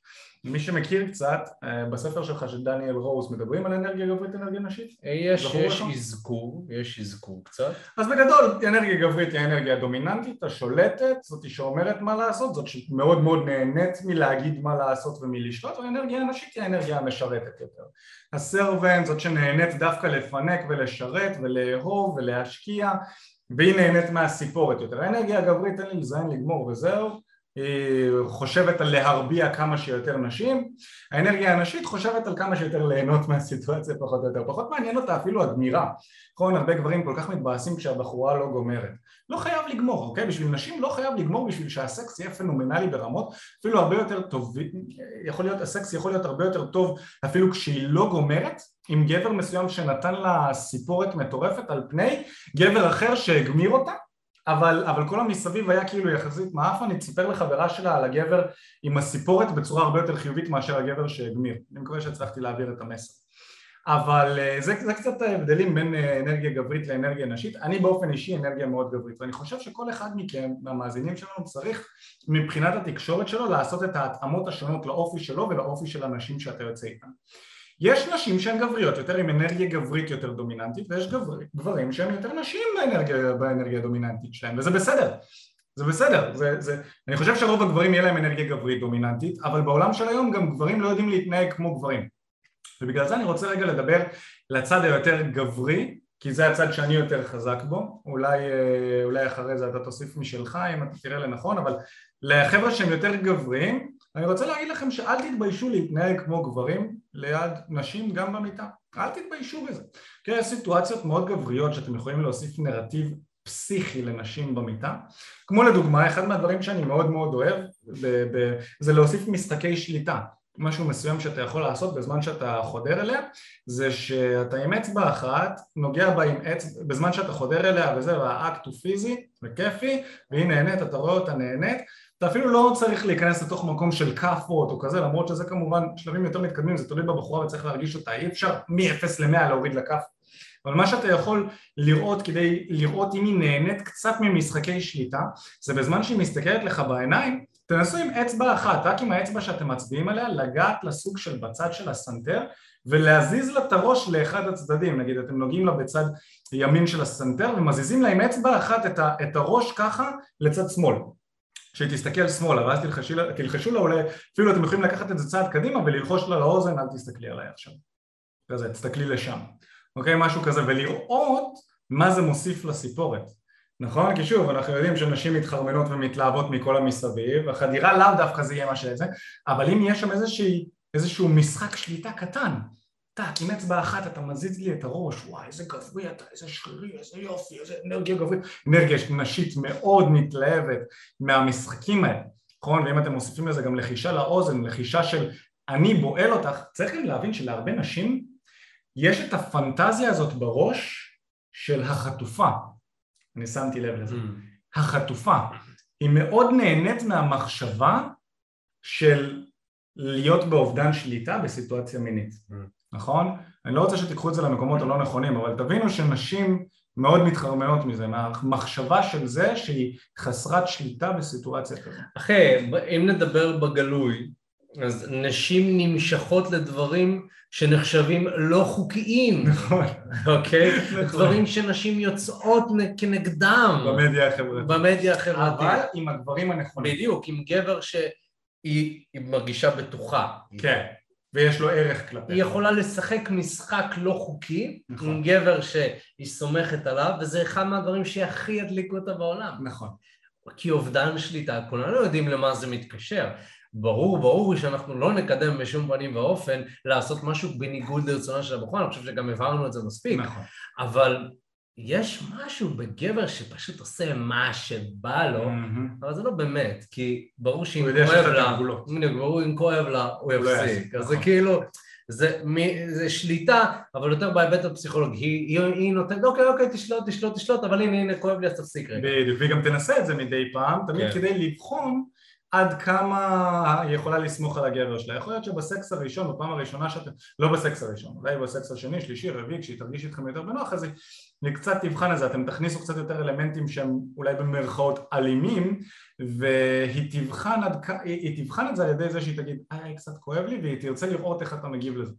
מי שמכיר קצת, אה, בספר שלך של דניאל רוז מדברים על אנרגיה גברית, אנרגיה נשית? אה, יש, יש אזכור, יש אזכור קצת. אז בגדול, אנרגיה גברית היא האנרגיה הדומיננטית, השולטת, זאת שאומרת מה לעשות, זאת שמאוד מאוד נהנית מלהגיד מה לעשות ומלשלוט, והאנרגיה הנשית היא האנרגיה המשרתת יותר. הסרבנט זאת שנהנית דווקא לפנק ולשרת ולאהוב ולהשקיע, והיא נהנית מהסיפורת יותר. האנרגיה הגברית אין לי לזיין לגמור וזהו חושבת על להרביע כמה שיותר נשים, האנרגיה הנשית חושבת על כמה שיותר ליהנות מהסיטואציה פחות או יותר, פחות מעניין אותה אפילו הגמירה, נכון הרבה גברים כל כך מתבאסים כשהבחורה לא גומרת, לא חייב לגמור, אוקיי? בשביל נשים לא חייב לגמור בשביל שהסקס יהיה פנומנלי ברמות, אפילו הרבה יותר טוב, יכול להיות, הסקס יכול להיות הרבה יותר טוב אפילו כשהיא לא גומרת, עם גבר מסוים שנתן לה סיפורת מטורפת על פני גבר אחר שהגמיר אותה אבל, אבל כל המסביב היה כאילו יחסית מעפן, היא תספר לחברה שלה על הגבר עם הסיפורת בצורה הרבה יותר חיובית מאשר הגבר שהגמיר. אני מקווה שהצלחתי להעביר את המסר. אבל אה, זה, זה קצת ההבדלים בין אה, אנרגיה גברית לאנרגיה נשית. אני באופן אישי אנרגיה מאוד גברית, ואני חושב שכל אחד מכם, מהמאזינים שלנו, צריך מבחינת התקשורת שלו לעשות את ההתאמות השונות לאופי שלו ולאופי של הנשים שאתה יוצא איתן. יש נשים שהן גבריות יותר עם אנרגיה גברית יותר דומיננטית ויש גבר, גברים שהם יותר נשים באנרגיה, באנרגיה הדומיננטית שלהם וזה בסדר. זה בסדר, זה, זה, אני חושב שרוב הגברים יהיה להם אנרגיה גברית דומיננטית אבל בעולם של היום גם גברים לא יודעים להתנהג כמו גברים. ובגלל זה אני רוצה רגע לדבר לצד היותר גברי כי זה הצד שאני יותר חזק בו. אולי, אה, אולי אחרי זה אתה תוסיף משלך אם אתה תראה לנכון אבל לחבר'ה שהם יותר גבריים אני רוצה להגיד לכם שאל תתביישו להתנהג כמו גברים ליד נשים גם במיטה, אל תתביישו בזה. כי יש סיטואציות מאוד גבריות שאתם יכולים להוסיף נרטיב פסיכי לנשים במיטה, כמו לדוגמה, אחד מהדברים שאני מאוד מאוד אוהב ב- ב- זה להוסיף משחקי שליטה. משהו מסוים שאתה יכול לעשות בזמן שאתה חודר אליה זה שאתה עם אצבע אחת נוגע בה עם אצבע בזמן שאתה חודר אליה וזה והאקט הוא פיזי וכיפי והיא נהנית אתה רואה אותה נהנית. אתה אפילו לא צריך להיכנס לתוך מקום של כאפות או כזה למרות שזה כמובן שלבים יותר מתקדמים זה תלוי בבחורה וצריך להרגיש אותה. אי אפשר מ-0 ל-100 להוריד לה כאפות אבל מה שאתה יכול לראות כדי לראות אם היא נהנית קצת ממשחקי שליטה זה בזמן שהיא מסתכלת לך בעיניים תנסו עם אצבע אחת, רק עם האצבע שאתם מצביעים עליה, לגעת לסוג של בצד של הסנטר ולהזיז לה את הראש לאחד הצדדים, נגיד אתם נוגעים לה בצד ימין של הסנטר ומזיזים לה עם אצבע אחת את, הראש ככה לצד שמאל. שהיא תסתכל שמאלה ואז תלחשו לה אולי אפילו אתם יכולים לקחת את זה צעד קדימה וללחוש לה לאוזן אל תסתכלי עליי עכשיו. כזה תסתכלי לשם. אוקיי? משהו כזה ולראות מה זה מוסיף לסיפורת נכון? כי שוב אנחנו יודעים שנשים מתחרמנות ומתלהבות מכל המסביב החדירה לאו דווקא זה יהיה מה שזה אבל אם יש שם איזושהי, איזשהו משחק שליטה קטן טאק, עם אצבע אחת אתה מזיז לי את הראש, וואי, איזה גברי אתה, איזה שרירי, איזה יופי, איזה אנרגיה גברית. אנרגיה נשית מאוד מתלהבת מהמשחקים האלה, נכון? ואם אתם מוסיפים לזה גם לחישה לאוזן, לחישה של אני בועל אותך, צריך גם להבין שלהרבה נשים יש את הפנטזיה הזאת בראש של החטופה. אני שמתי לב לזה. Mm. החטופה. היא מאוד נהנית מהמחשבה של להיות באובדן שליטה בסיטואציה מינית, mm. נכון? אני לא רוצה שתיקחו את זה למקומות הלא נכונים, אבל תבינו שנשים מאוד מתחרמנות מזה, מהמחשבה של זה שהיא חסרת שליטה בסיטואציה כזאת. אחי, אם נדבר בגלוי, אז נשים נמשכות לדברים שנחשבים לא חוקיים, נכון, אוקיי? נכון. דברים שנשים יוצאות כנגדם. במדיה החברתית. במדיה החברתית. אבל עם הגברים הנכונים. בדיוק, עם גבר שהיא מרגישה בטוחה. כן. ויש לו ערך כלפי. היא יכולה לשחק משחק לא חוקי נכון. עם גבר שהיא סומכת עליו, וזה אחד מהדברים שהכי ידליקו אותה בעולם. נכון. כי אובדן שליטה, כולנו יודעים למה זה מתקשר. ברור, ברור שאנחנו לא נקדם בשום פנים ואופן לעשות משהו בניגוד לרצונה של הבחורה, אני חושב שגם הבהרנו את זה מספיק. נכון. אבל יש משהו בגבר שפשוט עושה מה שבא לו, mm-hmm. אבל זה לא באמת, כי ברור שאם כואב לה, ברור אם כואב לה, הוא לא יפסיק. אז נכון. זה כאילו, זה, מ, זה שליטה, אבל יותר בהיבט הפסיכולוגי. היא, היא, היא נותנת, אוקיי, אוקיי, תשלוט, תשלוט, תשלוט, אבל הנה, הנה, כואב לי, אז תפסיק רגע. בדיוק, והיא גם תנסה את זה מדי פעם, תמיד כן. כדי לבחון עד כמה היא יכולה לסמוך על הגבר שלה. יכול להיות שבסקס הראשון, בפעם הראשונה שאתם, לא בסקס הראשון, אולי בסקס השני, שלישי, רביעי, כשהיא תרגיש איתכם יותר בנוח, אז היא קצת תבחן את זה, אתם תכניסו קצת יותר אלמנטים שהם אולי במרכאות אלימים, והיא תבחן, עד, היא תבחן את זה על ידי זה שהיא תגיד, אה, קצת כואב לי, והיא תרצה לראות איך אתה מגיב לזה.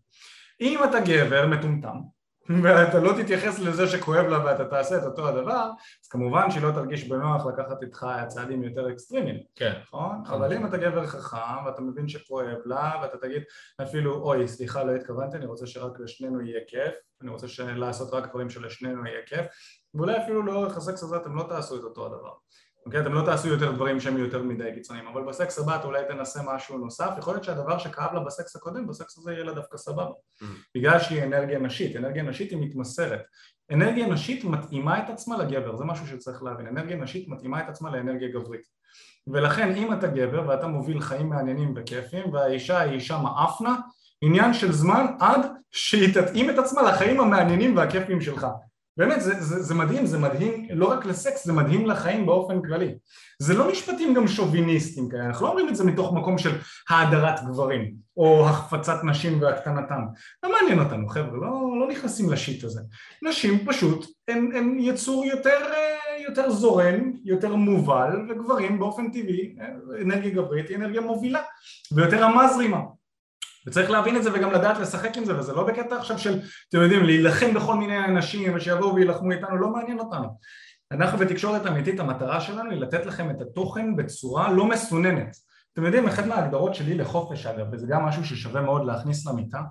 אם אתה גבר מטומטם, ואתה לא תתייחס לזה שכואב לה ואתה תעשה את אותו הדבר, אז כמובן שהיא לא תרגיש בנוח לקחת איתך צעדים יותר אקסטרימיים, כן. נכון? אבל אם אתה גבר חכם ואתה מבין שכואב לה ואתה תגיד אפילו אוי סליחה לא התכוונתי אני רוצה שרק לשנינו יהיה כיף אני רוצה לעשות רק דברים שלשנינו יהיה כיף ואולי אפילו לאורך הסקס הזה אתם לא תעשו את אותו הדבר אוקיי? אתם לא תעשו יותר דברים שהם יותר מדי קיצוניים, אבל בסקס הבא אתה אולי תנסה משהו נוסף, יכול להיות שהדבר שכאב לה בסקס הקודם, בסקס הזה יהיה לה דווקא סבבה. Mm. בגלל שהיא אנרגיה נשית, אנרגיה נשית היא מתמסרת. אנרגיה נשית מתאימה את עצמה לגבר, זה משהו שצריך להבין, אנרגיה נשית מתאימה את עצמה לאנרגיה גברית. ולכן אם אתה גבר ואתה מוביל חיים מעניינים וכיפים והאישה היא אישה מאפנה, עניין של זמן עד שהיא תתאים את עצמה לחיים המעניינים והכיפים שלך. באמת זה, זה, זה מדהים, זה מדהים לא רק לסקס, זה מדהים לחיים באופן כללי. זה לא משפטים גם שוביניסטים כאלה, אנחנו לא אומרים את זה מתוך מקום של האדרת גברים או החפצת נשים והקטנתם. לא מעניין אותנו חבר'ה, לא, לא נכנסים לשיט הזה. נשים פשוט הם, הם יצור יותר, יותר זורם, יותר מובל, וגברים באופן טבעי, אנרגיה גברית היא אנרגיה מובילה ויותר רמה זרימה. וצריך להבין את זה וגם לדעת לשחק עם זה וזה לא בקטע עכשיו של אתם יודעים להילחם בכל מיני אנשים ושיבואו וילחמו איתנו לא מעניין אותנו אנחנו בתקשורת אמיתית המטרה שלנו היא לתת לכם את התוכן בצורה לא מסוננת אתם יודעים אחת מההגדרות שלי לחופש אגב וזה גם משהו ששווה מאוד להכניס למיטה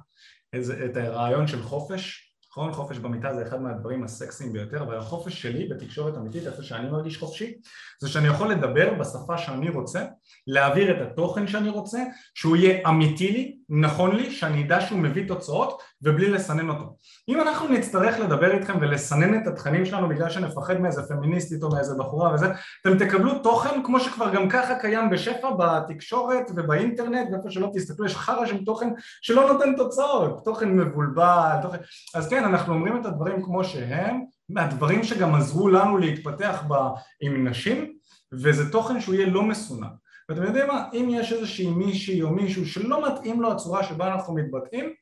את הרעיון של חופש נכון? חופש במיטה זה אחד מהדברים הסקסיים ביותר, אבל החופש שלי בתקשורת אמיתית, איפה שאני מרגיש חופשי, זה שאני יכול לדבר בשפה שאני רוצה, להעביר את התוכן שאני רוצה, שהוא יהיה אמיתי לי, נכון לי, שאני אדע שהוא מביא תוצאות, ובלי לסנן אותו. אם אנחנו נצטרך לדבר איתכם ולסנן את התכנים שלנו בגלל שנפחד מאיזה פמיניסטית או מאיזה בחורה וזה, אתם תקבלו תוכן כמו שכבר גם ככה קיים בשפע בתקשורת ובאינטרנט, ואיפה שלא תסתכלו, יש חרא של תוכן שלא נותן תוצאות, תוכן מבולבל, תוכן... אז כן, אנחנו אומרים את הדברים כמו שהם, מהדברים שגם עזרו לנו להתפתח ב... עם נשים, וזה תוכן שהוא יהיה לא מסונן. ואתם יודעים מה, אם יש איזושהי מישהי או מישהו שלא מתאים לו הצורה שבה אנחנו מתבטאים,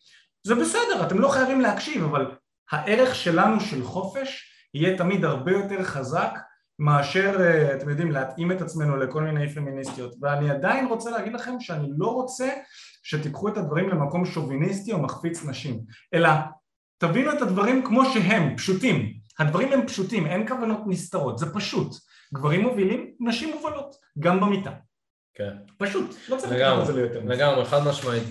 זה בסדר, אתם לא חייבים להקשיב, אבל הערך שלנו של חופש יהיה תמיד הרבה יותר חזק מאשר, אה, אתם יודעים, להתאים את עצמנו לכל מיני פמיניסטיות. ואני עדיין רוצה להגיד לכם שאני לא רוצה שתיקחו את הדברים למקום שוביניסטי או מחפיץ נשים, אלא תבינו את הדברים כמו שהם, פשוטים. הדברים הם פשוטים, אין כוונות נסתרות, זה פשוט. גברים מובילים, נשים מובלות, גם במיטה. כן. פשוט, לא צריך לקרוא את זה ליותר. לגמרי, חד משמעית.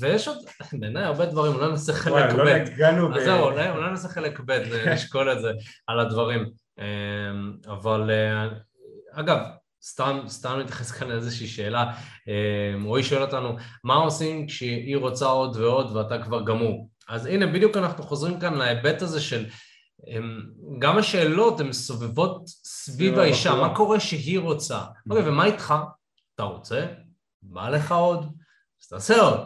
ויש עוד, בעיניי הרבה דברים, אולי נעשה חלק ב'. לא נגענו ב... אז זהו, אולי נעשה חלק ב', נשקול את זה על הדברים. אמ, אבל אה, אגב, סתם, סתם נתייחס כאן לאיזושהי שאלה, אמ, רועי שואל אותנו, מה עושים כשהיא רוצה עוד ועוד ואתה כבר גמור? אז הנה, בדיוק אנחנו חוזרים כאן להיבט הזה של הם, גם השאלות הן סובבות סביב האישה, מה קורה שהיא רוצה? אוקיי, ומה איתך? אתה רוצה? בא לך עוד? אז תעשה עוד.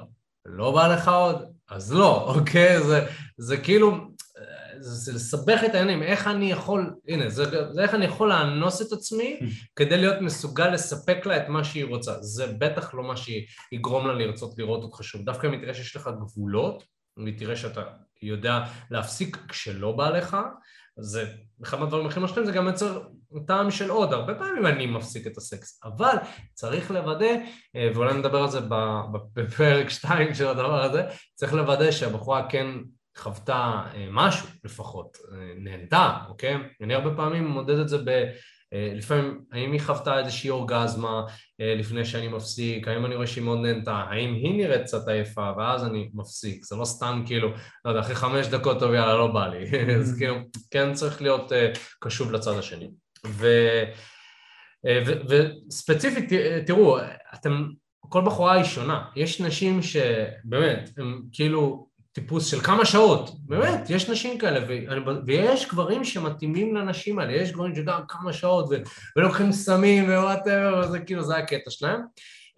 לא בא לך עוד? אז לא, אוקיי? זה, זה כאילו, זה, לסבך את העניינים, איך אני יכול, הנה, זה, זה איך אני יכול לאנוס את עצמי כדי להיות מסוגל לספק לה את מה שהיא רוצה. זה בטח לא מה שיגרום לה לרצות לראות אותך שוב. דווקא אם תראה שיש לך גבולות, ותראה שאתה יודע להפסיק כשלא בא לך, זה אחד מהדברים הכי משפיעים זה גם יוצר טעם של עוד, הרבה פעמים אני מפסיק את הסקס, אבל צריך לוודא, אה, ואולי נדבר על זה בפרק 2 של הדבר הזה, צריך לוודא שהבחורה כן חוותה אה, משהו לפחות, אה, נהנתה, אוקיי? אני הרבה פעמים מודד את זה ב... לפעמים, האם היא חוותה איזושהי אורגזמה לפני שאני מפסיק, האם אני רואה שהיא מאוד נהנתה, האם היא נראית קצת עייפה, ואז אני מפסיק, זה לא סתם כאילו, לא יודע, אחרי חמש דקות טוב יאללה, לא בא לי, אז כאילו, כן צריך להיות קשוב לצד השני. ו... וספציפית, תראו, אתם, כל בחורה היא שונה, יש נשים שבאמת, הם כאילו טיפוס של כמה שעות, באמת, יש נשים כאלה, ואני, ויש גברים שמתאימים לנשים האלה, יש גברים שגם כמה שעות ו, ולוקחים סמים ו whatever, וזה כאילו, זה הקטע שלהם.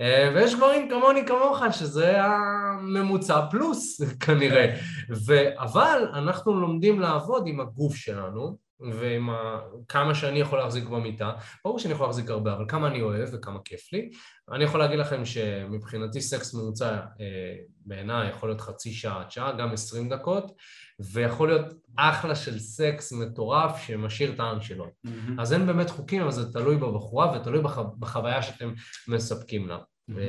אה, ויש גברים כמוני כמוך שזה הממוצע פלוס כנראה, ו, אבל אנחנו לומדים לעבוד עם הגוף שלנו ועם ה... כמה שאני יכול להחזיק במיטה, ברור שאני יכול להחזיק הרבה, אבל כמה אני אוהב וכמה כיף לי. אני יכול להגיד לכם שמבחינתי סקס ממוצע אה, בעיניי יכול להיות חצי שעה עד שעה, גם עשרים דקות, ויכול להיות אחלה של סקס מטורף שמשאיר טעם שלו. Mm-hmm. אז אין באמת חוקים, אבל זה תלוי בבחורה ותלוי בח... בחוויה שאתם מספקים לה. Mm-hmm. ו...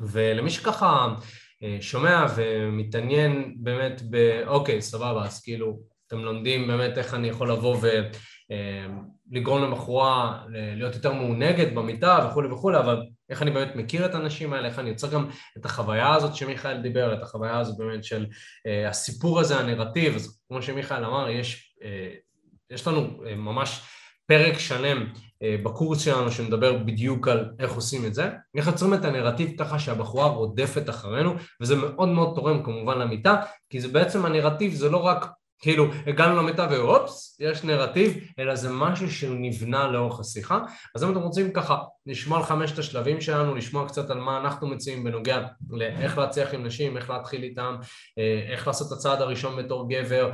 ולמי שככה אה, שומע ומתעניין באמת ב... אוקיי, סבבה, אז כאילו אתם לומדים באמת איך אני יכול לבוא ולגרום אה, לבחורה להיות יותר מעונגת במיטה וכולי וכולי, אבל איך אני באמת מכיר את האנשים האלה, איך אני יוצר גם את החוויה הזאת שמיכאל דיבר, את החוויה הזאת באמת של uh, הסיפור הזה, הנרטיב, אז כמו שמיכאל אמר, יש, יש לנו ממש פרק שלם בקורס שלנו שמדבר בדיוק על איך עושים את זה, איך יוצרים את הנרטיב ככה שהבחורה רודפת אחרינו, וזה מאוד מאוד תורם כמובן למיטה, כי זה בעצם הנרטיב, זה לא רק כאילו הגענו למיטה ואופס, יש נרטיב, אלא זה משהו שנבנה לאורך השיחה. אז אם אתם רוצים ככה לשמוע על חמשת השלבים שלנו, לשמוע קצת על מה אנחנו מציעים בנוגע לאיך להצליח עם נשים, איך להתחיל איתם, אה, איך לעשות את הצעד הראשון בתור גבר,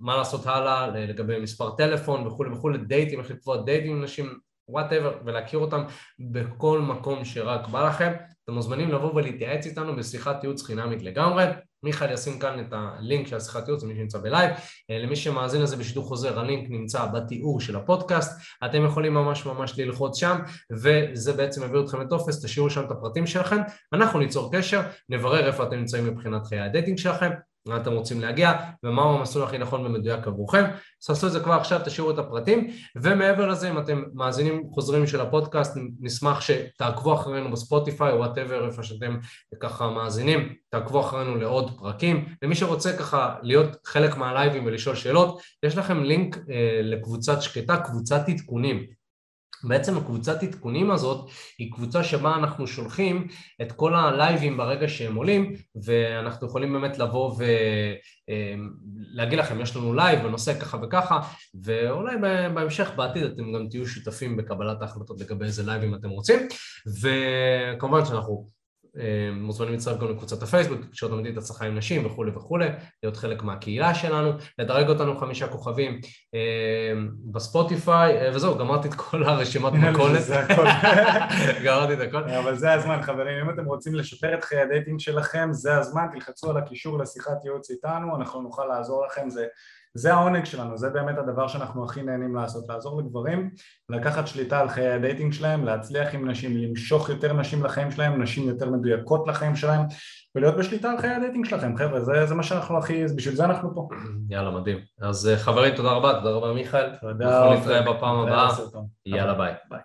מה לעשות הלאה לגבי מספר טלפון וכולי וכולי, דייטים, איך לקבוע דייטים עם נשים, whatever, ולהכיר אותם בכל מקום שרק בא לכם. אתם מוזמנים לבוא ולהתייעץ איתנו בשיחת ייעוץ חינמית לגמרי. מיכאל ישים כאן את הלינק של השיחת ייעוץ למי שנמצא בלייב. אה, למי שמאזין לזה בשידור חוזר, הלינק נמצא בתיאור של הפודקאסט. אתם יכולים ממש ממש ללחוץ שם, וזה בעצם מביא אתכם לטופס, תשאירו שם את הפרטים שלכם. אנחנו ניצור קשר, נברר איפה אתם נמצאים מבחינת חיי הדייטינג שלכם, לאן אתם רוצים להגיע ומהו המסלול הכי נכון ומדויק עבורכם. אז תעשו את זה כבר עכשיו, תשאירו את הפרטים ומעבר לזה אם אתם מאזינים חוזרים של הפודקאסט נשמח שתעקבו אחרינו בספוטיפיי או whatever איפה שאתם ככה מאזינים, תעקבו אחרינו לעוד פרקים. למי שרוצה ככה להיות חלק מהלייבים ולשאול שאלות, יש לכם לינק אה, לקבוצת שקטה, קבוצת עדכונים בעצם הקבוצת עדכונים הזאת היא קבוצה שבה אנחנו שולחים את כל הלייבים ברגע שהם עולים ואנחנו יכולים באמת לבוא ולהגיד לכם יש לנו לייב בנושא ככה וככה ואולי בהמשך בעתיד אתם גם תהיו שותפים בקבלת ההחלטות לגבי איזה לייבים אתם רוצים וכמובן שאנחנו מוזמנים להצטרף גם לקבוצת הפייסבוק, תקשורת אמיתית הצלחה עם נשים וכולי וכולי, להיות חלק מהקהילה שלנו, לדרג אותנו חמישה כוכבים אה, בספוטיפיי, אה, וזהו, גמרתי את כל הרשימת מכולת. גמרתי את הכל. אבל זה הזמן חברים, אם אתם רוצים לשפר את חיי הדייטינג שלכם, זה הזמן, תלחצו על הקישור לשיחת ייעוץ איתנו, אנחנו נוכל לעזור לכם, זה זה העונג שלנו, זה באמת הדבר שאנחנו הכי נהנים לעשות, לעזור לגברים, לקחת שליטה על חיי הדייטינג שלהם, להצליח עם נשים, למשוך יותר נשים לחיים שלהם, נשים יותר מדויקות לחיים שלהם, ולהיות בשליטה על חיי הדייטינג שלכם, חבר'ה, זה, זה מה שאנחנו הכי, בשביל זה אנחנו פה. יאללה, מדהים. אז אה, חברים, תודה רבה, תודה רבה מיכאל. תודה. אנחנו נתראה בפעם הבאה. יאללה, ביי. ביי.